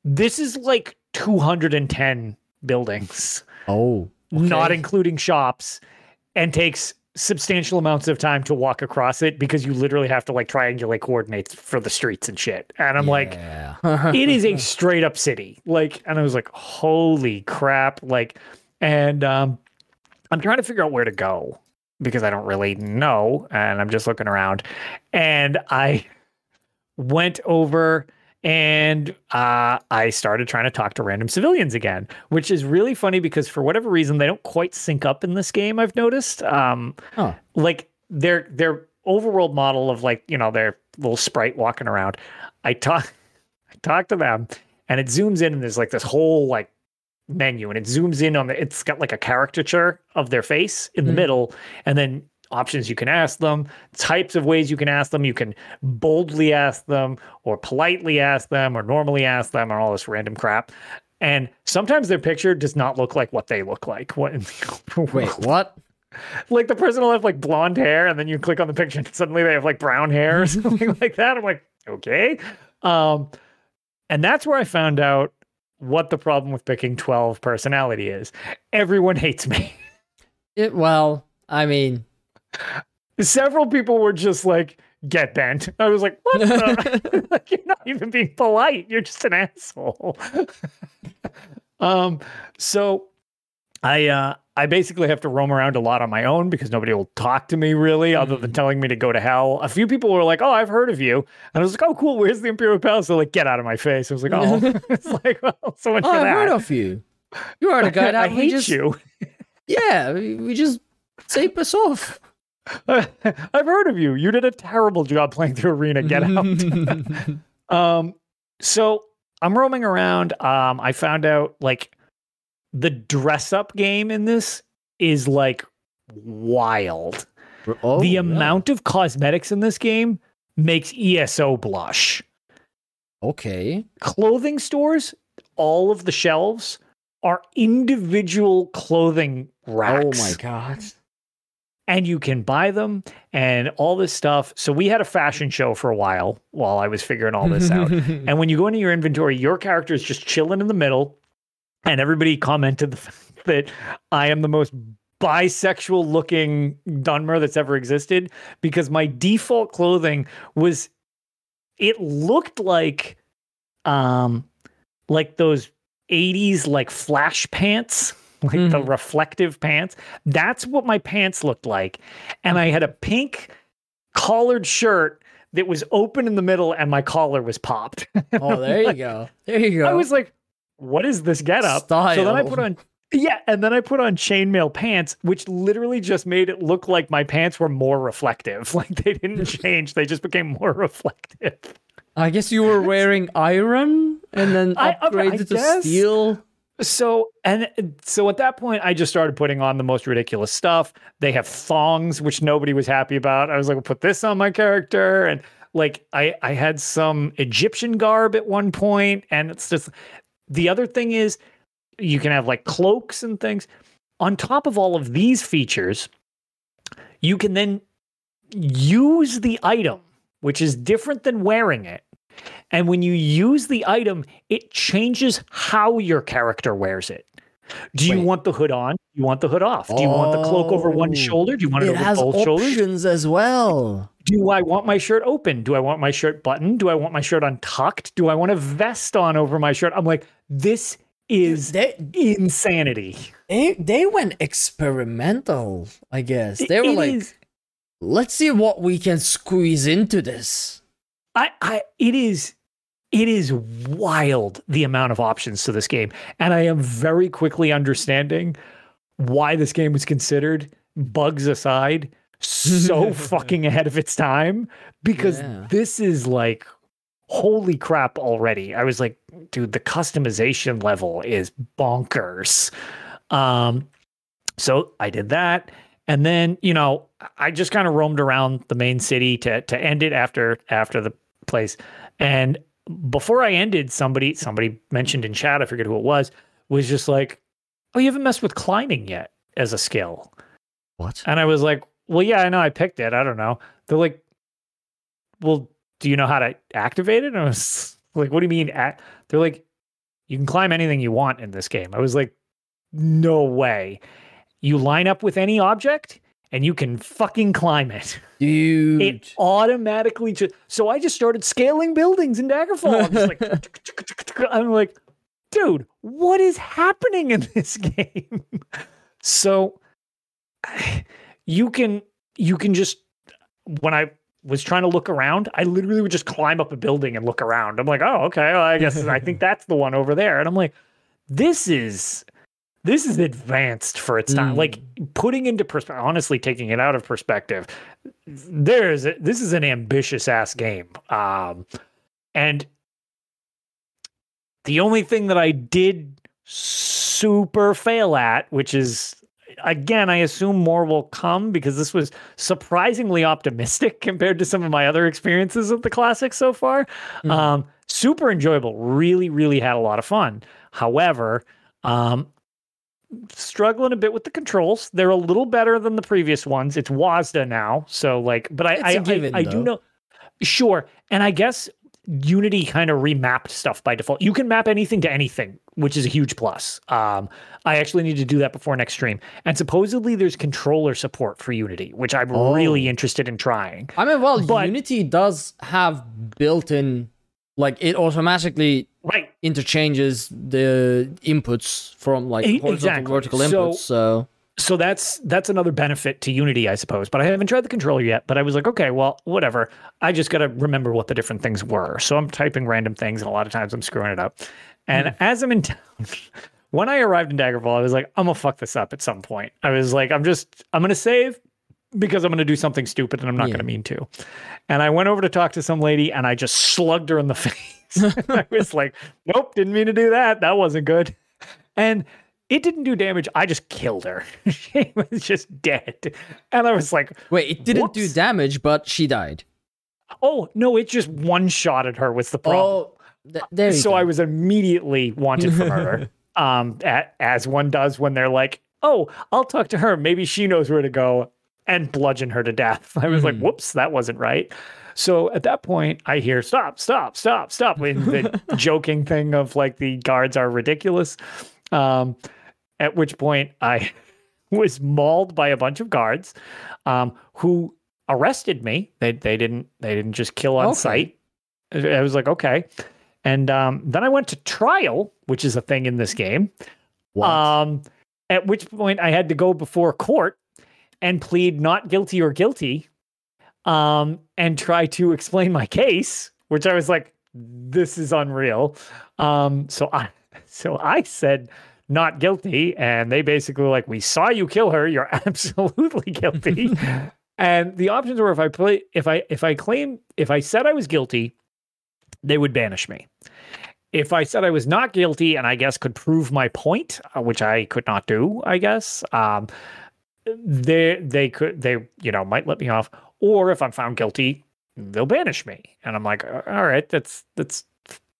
This is like 210 buildings, Oh. not including shops, and takes substantial amounts of time to walk across it because you literally have to like triangulate coordinates for the streets and shit. And I'm like, it is a straight up city. Like, and I was like, holy crap. Like, and um, I'm trying to figure out where to go because I don't really know. And I'm just looking around. And I went over and uh, I started trying to talk to random civilians again, which is really funny because for whatever reason, they don't quite sync up in this game, I've noticed. Um, Huh. like their their overworld model of like you know their little sprite walking around. I talk I talk to them, and it zooms in, and there's like this whole like menu, and it zooms in on the. It's got like a caricature of their face in the Mhm. middle, and then options you can ask them, types of ways you can ask them. You can boldly ask them, or politely ask them, or normally ask them, or all this random crap. And sometimes their picture does not look like what they look like. What? Wait, what? like the person will have like blonde hair and then you click on the picture and suddenly they have like brown hair or something like that i'm like okay um and that's where i found out what the problem with picking 12 personality is everyone hates me It, well, I mean, several people were just like get bent. I was like what the? like you're not even being polite. You're just an asshole. Um so i uh i basically have to roam around a lot on my own because nobody will talk to me really other than telling me to go to hell. A few people were like oh i've heard of you. And i was like oh cool. Where's the imperial palace? They're like get out of my face. I was like oh. It's like well so much oh, I've that. heard of you. You are the guy that I hate just, you. yeah, we just tape us off. I've heard of you. You did a terrible job playing through Arena. Get out. Um, so I'm roaming around. Um, I found out like the dress up game in this is like wild. Oh, the yeah. amount of cosmetics in this game makes ESO blush. Okay. Clothing stores, all of the shelves are individual clothing racks Oh my god. And you can buy them and all this stuff. So we had a fashion show for a while while I was figuring all this out. And when you go into your inventory, your character is just chilling in the middle. And everybody commented the fact that I am the most bisexual looking Dunmer that's ever existed because my default clothing was it looked like um like those 80s like flash pants like the Mhm. reflective pants that's what my pants looked like and i had a pink collared shirt that was open in the middle and my collar was popped Oh, there you go. There you go. I was like, what is this getup? Style. So then I put on yeah, and then I put on chainmail pants, which literally just made it look like my pants were more reflective. Like they didn't change, they just became more reflective. I guess you were wearing iron and then I- I- I upgraded to guess. steel. So and so at that point, I just started putting on the most ridiculous stuff. They have thongs, which nobody was happy about. I was like, "Well, put this on my character, and like I I had some Egyptian garb at one point, and it's just the other thing is you can have like cloaks and things. On top of all of these features, you can then use the item, which is different than wearing it. And when you use the item, it changes how your character wears it. Do you Wait. want the hood on? Do you want the hood off? Do you want the cloak over one oh. shoulder? Do you want it, It over has both shoulders? options as well. Do I want my shirt open? Do I want my shirt buttoned? Do I want my shirt untucked? Do I want a vest on over my shirt? I'm like, this is They insanity. they they went experimental, I guess. They were It like, is- let's see what we can squeeze into this. I, I, it is, it is wild the amount of options to this game, and I am very quickly understanding why this game was considered, bugs aside, so fucking ahead of its time because Yeah. this is like holy crap already. I was like, dude, the customization level is bonkers. Um, so I did that. And then, you know, I just kind of roamed around the main city to to end it after after the place. And before I ended, somebody somebody mentioned in chat, I forget who it was, was just like, "Oh, you haven't messed with climbing yet as a skill." What? And I was like, "Well, yeah, I know I picked it. I don't know." They're like, "Well, do you know how to activate it?" And I was like, "What do you mean?" Act-? They're like, "You can climb anything you want in this game." I was like, "No way." You line up with any object and you can fucking climb it. Dude. It automatically just so I just started scaling buildings in Daggerfall. I'm just like I'm like, dude, what is happening in this game? so you can you can just when I was trying to look around, I literally would just climb up a building and look around. I'm like, oh, okay, well, I guess I think that's the one over there. And I'm like, this is this is advanced for its time. Mm. Like putting into perspective, honestly, taking it out of perspective, there's a, this is an ambitious ass game. Um, and the only thing that I did super fail at, which is again, I assume more will come because this was surprisingly optimistic compared to some of my other experiences with the classic so far. Mhm. Um, super enjoyable. Really, really had a lot of fun. However, um, struggling a bit with the controls. They're a little better than the previous ones. It's WASDA now, so like, but I I, given, I, I do know, sure, and I guess Unity kind of remapped stuff by default. You can map anything to anything, which is a huge plus. Um, I actually need to do that before next stream, and supposedly there's controller support for Unity, which I'm Oh. really interested in trying. I mean, well, But- Unity does have built-in, like it automatically Right. Interchanges the inputs from like horizontal, exactly. vertical inputs. So so that's that's another benefit to Unity, I suppose. But I haven't tried the controller yet. But I was like, okay, well, whatever. I just got to remember what the different things were. So I'm typing random things, and a lot of times I'm screwing it up. And hmm. as I'm in town, when I arrived in Daggerfall, I was like, I'm gonna fuck this up at some point. I was like, I'm just, I'm gonna save because I'm gonna do something stupid, and I'm not Yeah. gonna mean to. And I went over to talk to some lady, and I just slugged her in the face. I was like, nope, didn't mean to do that. That wasn't good. And it didn't do damage. I just killed her. she was just dead. And I was like, wait, it didn't do damage, but she died. oh, no, it just one shotted her was the problem. Oh, th- there so go. I was immediately wanted for murder. um, a as one does when they're like, oh, I'll talk to her. Maybe she knows where to go and bludgeon her to death. I was like, Hmm. whoops, that wasn't right. So at that point, I hear stop, stop, stop, stop. In the joking thing of like the guards are ridiculous. Um, at which point I was mauled by a bunch of guards um, who arrested me. They they didn't they didn't just kill on Okay. sight. I I was like, okay. And um, then I went to trial, which is a thing in this game. What? Um, at which point I had to go before court and plead not guilty or guilty, um, and try to explain my case, which I was like, this is unreal. Um, so I, so I said not guilty, and they basically were like, we saw you kill her. You're absolutely guilty. and the options were if I play, if I, if I claim, if I said I was guilty, they would banish me. If I said I was not guilty and I guess could prove my point, uh, which I could not do, I guess, um, they they could they you know might let me off. Or if I'm found guilty, they'll banish me. And I'm like, "Uh, all right, that's that's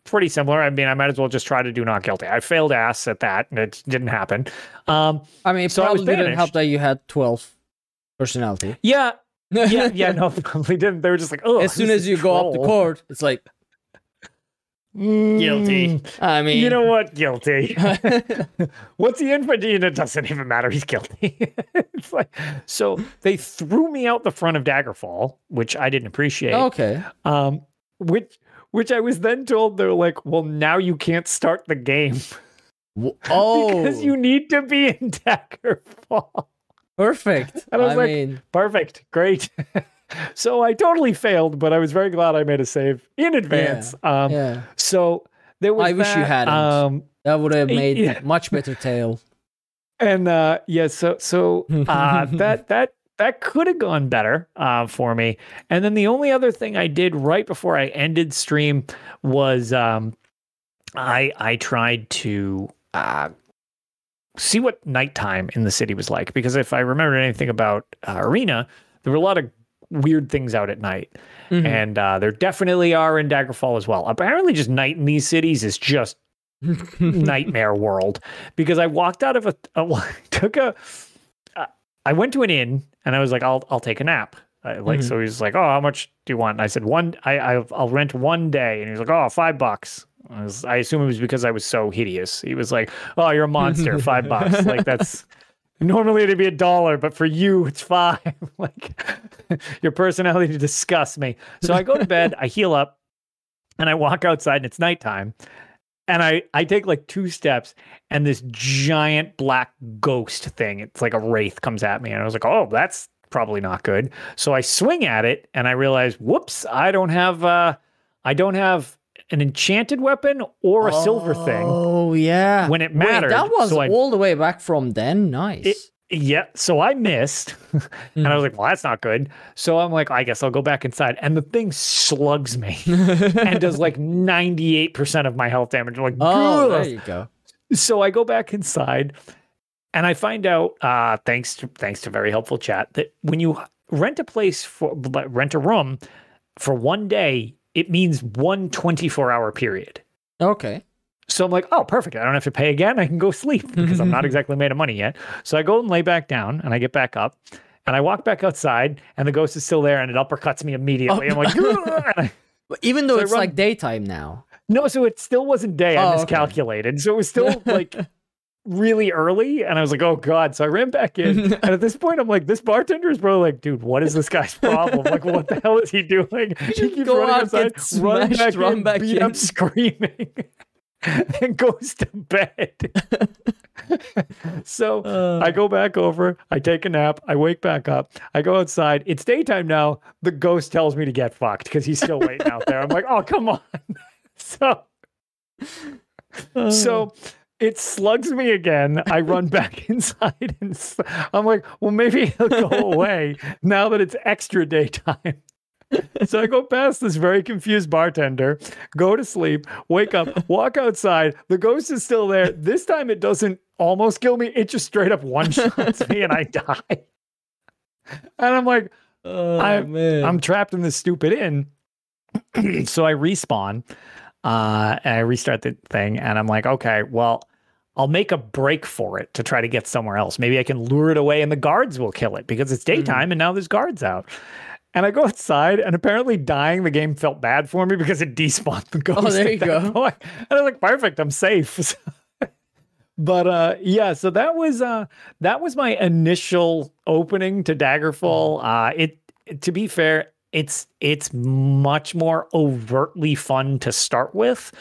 pretty similar. I mean, I might as well just try to do not guilty. I failed ass at that, and it didn't happen. Um, I mean, it so probably didn't help that you had 12 personality. yeah, yeah, yeah. No, probably didn't. They were just like, oh, as soon as you go up to court, it's like, guilty. I mean, You know what? Guilty. What's he in for? It doesn't even matter. He's guilty. it's like so they threw me out the front of Daggerfall, which I didn't appreciate. okay. Um, which which I was then told they're like, well, now you can't start the game Oh, because you need to be in Daggerfall. perfect. And I was I like, mean, Perfect, great. So I totally failed, but I was very glad I made a save in advance. um, yeah, So there was. I wish you hadn't. Um, that would have made yeah. much better tale. and uh, yeah, so so uh, that that that could have gone better uh, for me. And then the only other thing I did right before I ended stream was um, I I tried to uh, see what nighttime in the city was like because if I remember anything about uh, Arena, there were a lot of weird things out at night, Mhm. and uh, there definitely are in Daggerfall as well. Apparently, just night in these cities is just nightmare world because I walked out of a, a took a uh, I went to an inn and I was like I'll I'll take a nap. I, like so he's like, "Oh, how much do you want?" And I said, "One I, I I'll rent one day." And he's like, oh, five bucks." I, was, I assume it was because I was so hideous. He was like, "Oh, you're a monster. Five bucks." Like that's normally it'd be a dollar, but for you it's five. like your personality disgusts me. So I go to bed, I heal up, and I walk outside and it's nighttime. And I, I take like two steps and this giant black ghost thing, it's like a wraith comes at me. And I was like, oh, that's probably not good. So I swing at it and I realize, whoops, I don't have uh I don't have an enchanted weapon or a silver thing. Oh yeah. When it Wait, mattered, that was so I- all the way back from then. Nice. It- Yeah, so I missed. and I was like, well, that's not good. So I'm like, I guess I'll go back inside. And the thing slugs me and does like 98% of my health damage. I'm like, oh, "Ugh." there you go. so I go back inside and I find out, uh, thanks to thanks to very helpful chat, that when you rent a place for rent a room for one day, it means one 24 hour period. Okay. So I'm like, oh, perfect. I don't have to pay again. I can go sleep because I'm not exactly made of money yet. So I go and lay back down and I get back up and I walk back outside and the ghost is still there and it uppercuts me immediately. I'm like, oh, I, even though So I it's like daytime now. no, so it still wasn't day. I Oh, okay. miscalculated. So it was still like really early. And I was like, oh God. So I ran back in. and at this point, I'm like, this bartender is probably like, dude, what is this guy's problem? Like, what the hell is he doing? He keeps Go running out, outside, get run smashed, back run in, back beat in. up screaming. and goes to bed. so Uh. I go back over, I take a nap, I wake back up, I go outside. It's daytime now. The ghost tells me to get fucked because he's still waiting out there. I'm like, oh, come on. so, so it slugs me again. I run back inside and I'm like, well, maybe it'll go away now that it's extra daytime. So I go past this very confused bartender, go to sleep, wake up, walk outside. The ghost is still there. This time it doesn't almost kill me. It just straight up one shots me and I die. And I'm like, Oh I-. I'm trapped in this stupid inn. so I respawn uh, and I restart the thing. And I'm like, okay, well, I'll make a break for it to try to get somewhere else. Maybe I can lure it away and the guards will kill it because it's daytime and now there's guards out. And I go outside, and apparently dying, the game felt bad for me because it despawned the ghost. Oh, there you go. point. And I was like, perfect, I'm safe. but uh yeah, so that was uh that was my initial opening to Daggerfall. Uh it to be fair, it's it's much more overtly fun to start with.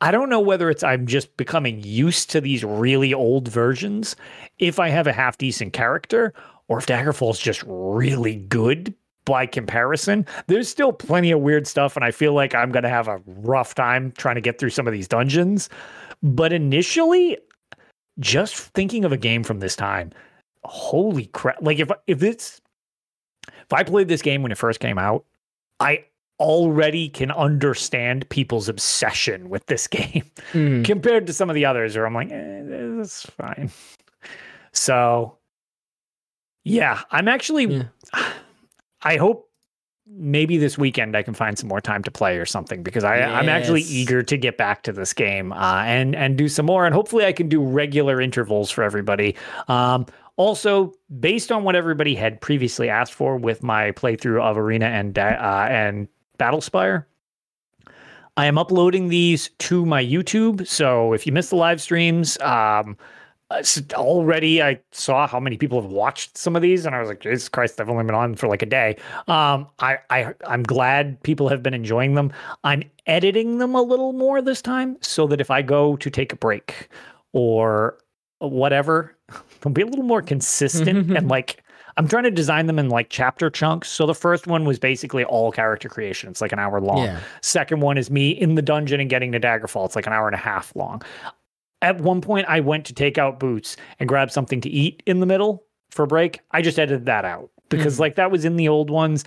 I don't know whether it's I'm just becoming used to these really old versions if I have a half decent character or if Daggerfall's just really good by comparison. There's still plenty of weird stuff and I feel like I'm going to have a rough time trying to get through some of these dungeons. But initially just thinking of a game from this time, holy crap. Like if if it's if I played this game when it first came out, I already can understand people's obsession with this game Mm. compared to some of the others where I'm like, eh, that's fine. So, yeah, I'm actually, Yeah. I hope maybe this weekend I can find some more time to play or something because I, I'm actually eager to get back to this game uh, and and do some more and hopefully I can do regular intervals for everybody. Um, also, based on what everybody had previously asked for with my playthrough of Arena and uh, and Battlespire, I am uploading these to my YouTube. So if you missed the live streams, um, uh, already I saw how many people have watched some of these, and I was like, Jesus Christ, I've only been on for like a day. Um, I, I I'm glad people have been enjoying them. I'm editing them a little more this time, so that if I go to take a break or whatever, they'll be a little more consistent mm-hmm. and like. I'm trying to design them in like chapter chunks. So the first one was basically all character creation. It's like an hour long. Yeah. Second one is me in the dungeon and getting to Daggerfall. It's like an hour and a half long. At one point, I went to take out boots and grab something to eat in the middle for a break. I just edited that out because mm. like that was in the old ones.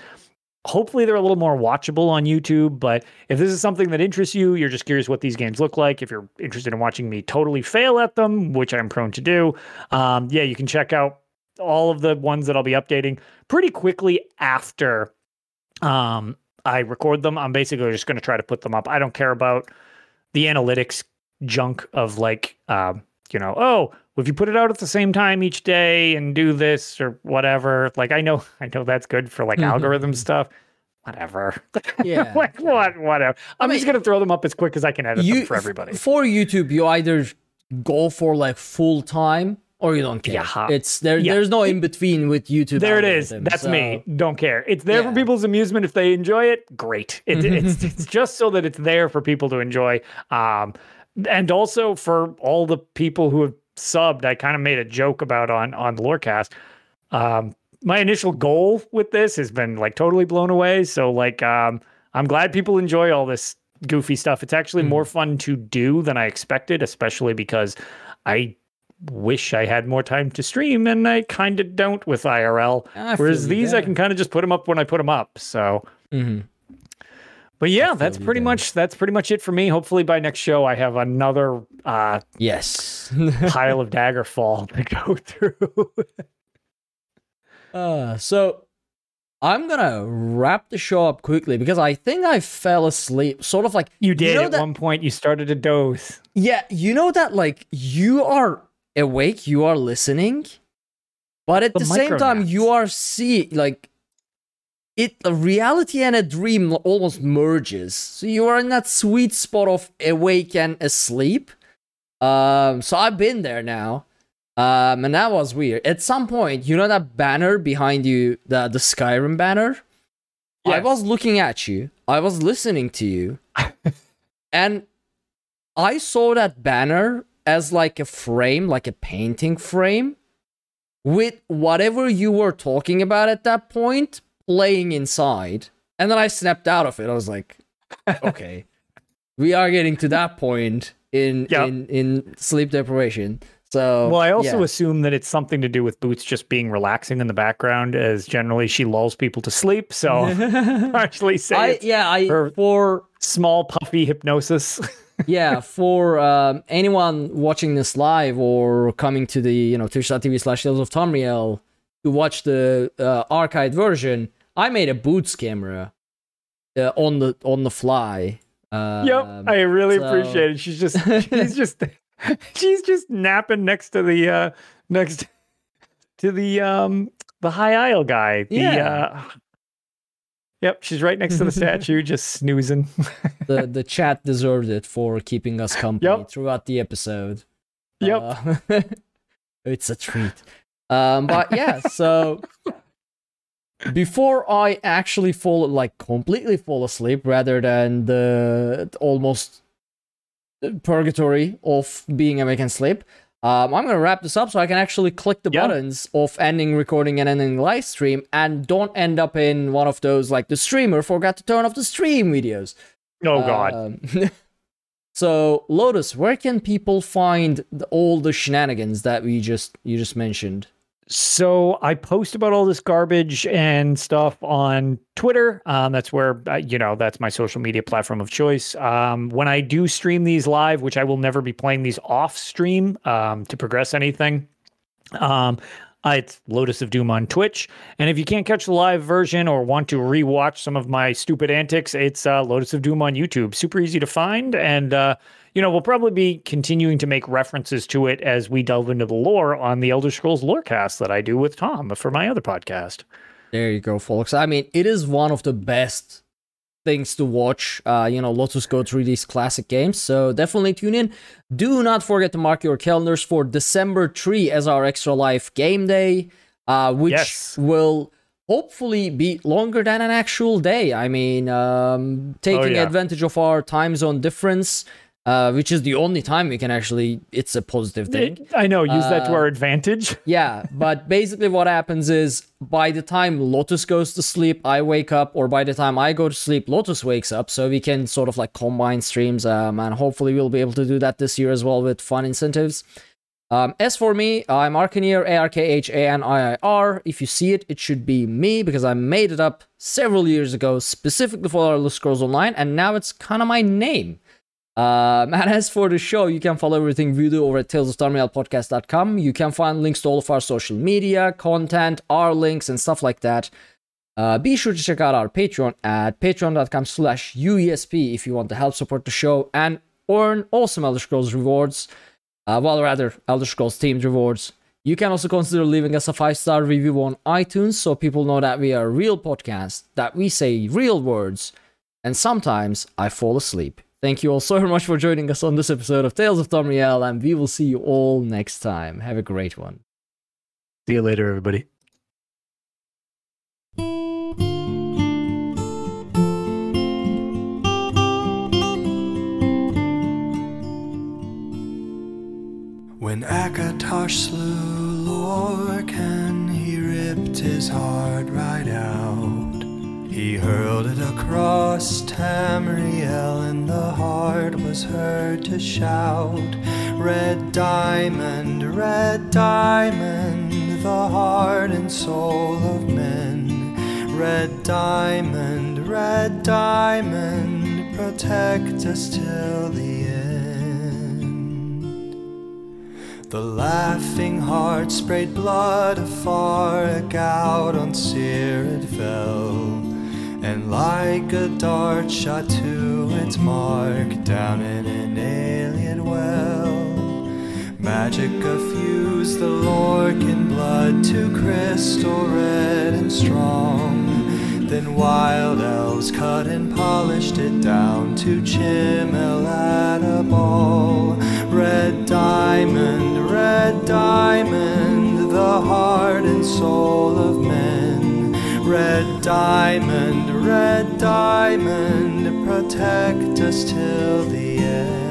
Hopefully they're a little more watchable on YouTube, but if this is something that interests you, you're just curious what these games look like, if you're interested in watching me totally fail at them, which I'm prone to do, um, yeah, you can check out all of the ones that I'll be updating pretty quickly after um, I record them. I'm basically just going to try to put them up. I don't care about the analytics junk of like, um, you know, oh, if you put it out at the same time each day and do this or whatever, like I know, I know that's good for like algorithm stuff. Whatever. Yeah. like what? Whatever. I'm mean, just gonna throw them up as quick as I can edit you them for everybody. for YouTube, you either go for like full time or you don't care. Yeah. It's there. Yeah. There's no in between with YouTube. There it is. That's so- me. Don't care. It's there Yeah. for people's amusement. If they enjoy it, great. It, it's it's just so that it's there for people to enjoy. Um, and also for all the people who have subbed. I kind of made a joke about on on the Lorecast. Um, my initial goal with this has been like totally blown away. So like, um, I'm glad people enjoy all this goofy stuff. It's actually more fun to do than I expected, especially because I wish I had more time to stream, and I kind of don't with IRL. I Whereas these, I can kind of just put them up when I put them up. So, Mhm. But yeah, that's pretty much that's pretty much it for me. Hopefully, by next show, I have another uh, Yes. pile of Daggerfall to go through. Uh, so I'm gonna wrap the show up quickly because I think I fell asleep. Sort of like you did know at that- one point. You started to doze. Yeah, you know that like you are awake, you are listening, but at The the, same time you are see like it a reality and a dream almost merges. So you are in that sweet spot of awake and asleep. Um so I've been there now. Um and that was weird. At some point, you know that banner behind you, the the Skyrim banner? I was looking at you. I was listening to you. and I saw that banner as like a frame, like a painting frame, with whatever you were talking about at that point playing inside. And then I snapped out of it. I was like, okay, we are getting to that point in Yep. in in sleep deprivation. So Well, I also yeah. assume that it's something to do with Boots just being relaxing in the background, as generally she lulls people to sleep. So partially say I yeah I her- for small puffy hypnosis. yeah, for um, anyone watching this live or coming to the you know twitch.tv slash Tales of Tamriel to watch the uh, archived version, I made a boots camera uh, on the on the fly. Um, yep, I really so- appreciate it. She's just she's just she's just napping next to the uh next to the um the High Isle guy. The, Yeah. Uh, yep, she's right next to the statue, just snoozing. the the chat deserved it for keeping us company Yep. throughout the episode. Yep. Uh, it's a treat. Um, but yeah, so before I actually fall, like completely fall asleep, rather than the almost purgatory of being awake and sleep, um, I'm gonna wrap this up so I can actually click the Yeah. buttons of ending recording and ending live stream, and don't end up in one of those like the streamer forgot to turn off the stream videos. oh god. Um, so Lotus, where can people find the, all the shenanigans that we just you just mentioned? So I post about all this garbage and stuff on Twitter. Um, that's where uh, you know that's my social media platform of choice. Um, when I do stream these live, which I will never be playing these off stream um, to progress anything. Um, it's Lotus of Doom on Twitch, and if you can't catch the live version or want to rewatch some of my stupid antics, it's uh, Lotus of Doom on YouTube. Super easy to find, and uh, you know we'll probably be continuing to make references to it as we delve into the lore on the Elder Scrolls Lorecast that I do with Tom for my other podcast. There you go, folks. I mean, it is one of the best things to watch. Uh, you know, Lotus go through these classic games, so definitely tune in. Do not forget to mark your calendars for December 3 as our extra life game day, uh, which Yes. will hopefully be longer than an actual day. I mean, um, taking yeah. advantage of our time zone difference. Uh, which is the only time we can actually it's a positive thing It- I know, use that to Uh, our advantage. yeah, but basically what happens is by the time Lotus goes to sleep, I wake up, or by the time I go to sleep, Lotus wakes up. So we can sort of like combine streams, um, and hopefully we'll be able to do that this year as well with fun incentives. Um, as for me, I'm Arkhaniir, A R K H A N I I R. If you see it, it should be me because I made it up several years ago specifically for Elder Scrolls Online, and now it's kind of my name. Um, and as for the show, you can follow everything we do over at talesoftamriel.podcast.com. You can find links to all of our social media, content, our links, and stuff like that. Uh, be sure to check out our Patreon at patreon.com slash UESP if you want to help support the show and earn awesome Elder Scrolls rewards uh, well, rather, Elder Scrolls themed rewards. You can also consider leaving us a five star review on iTunes so people know that we are a real podcast, that we say real words, and sometimes I fall asleep. Thank you all so much for joining us on this episode of Tales of Tamriel, and we will see you all next time. Have a great one. See you later, everybody. When Akatosh slew Lorkhan, he ripped his heart right out. He hurled it across Tamriel, and the heart was heard to shout, Red diamond, red diamond, the heart and soul of men. Red diamond, red diamond, protect us till the end. The laughing heart sprayed blood afar, a gout on Cyrod fell, and like a dart shot to its mark down in an Ayleid well. Magic effused the Lorkhan blood to crystal red and strong. Then wild elves cut and polished it down to chimel at a ball. Red diamond, red diamond, the heart and soul of men. Red diamond, red diamond, protect us till the end.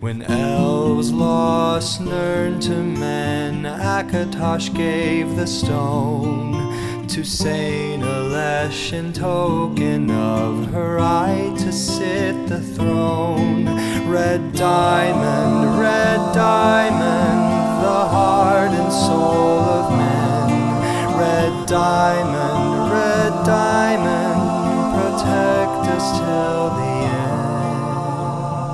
When elves lost Nirn to men, Akatosh gave the stone to Saint Alessia in token of her right to sit the throne. Red diamond, red diamond, the heart and soul of men. Red diamond, red diamond, protect us till the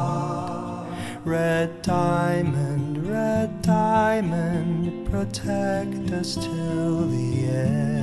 end. Red diamond, red diamond, protect us till the end.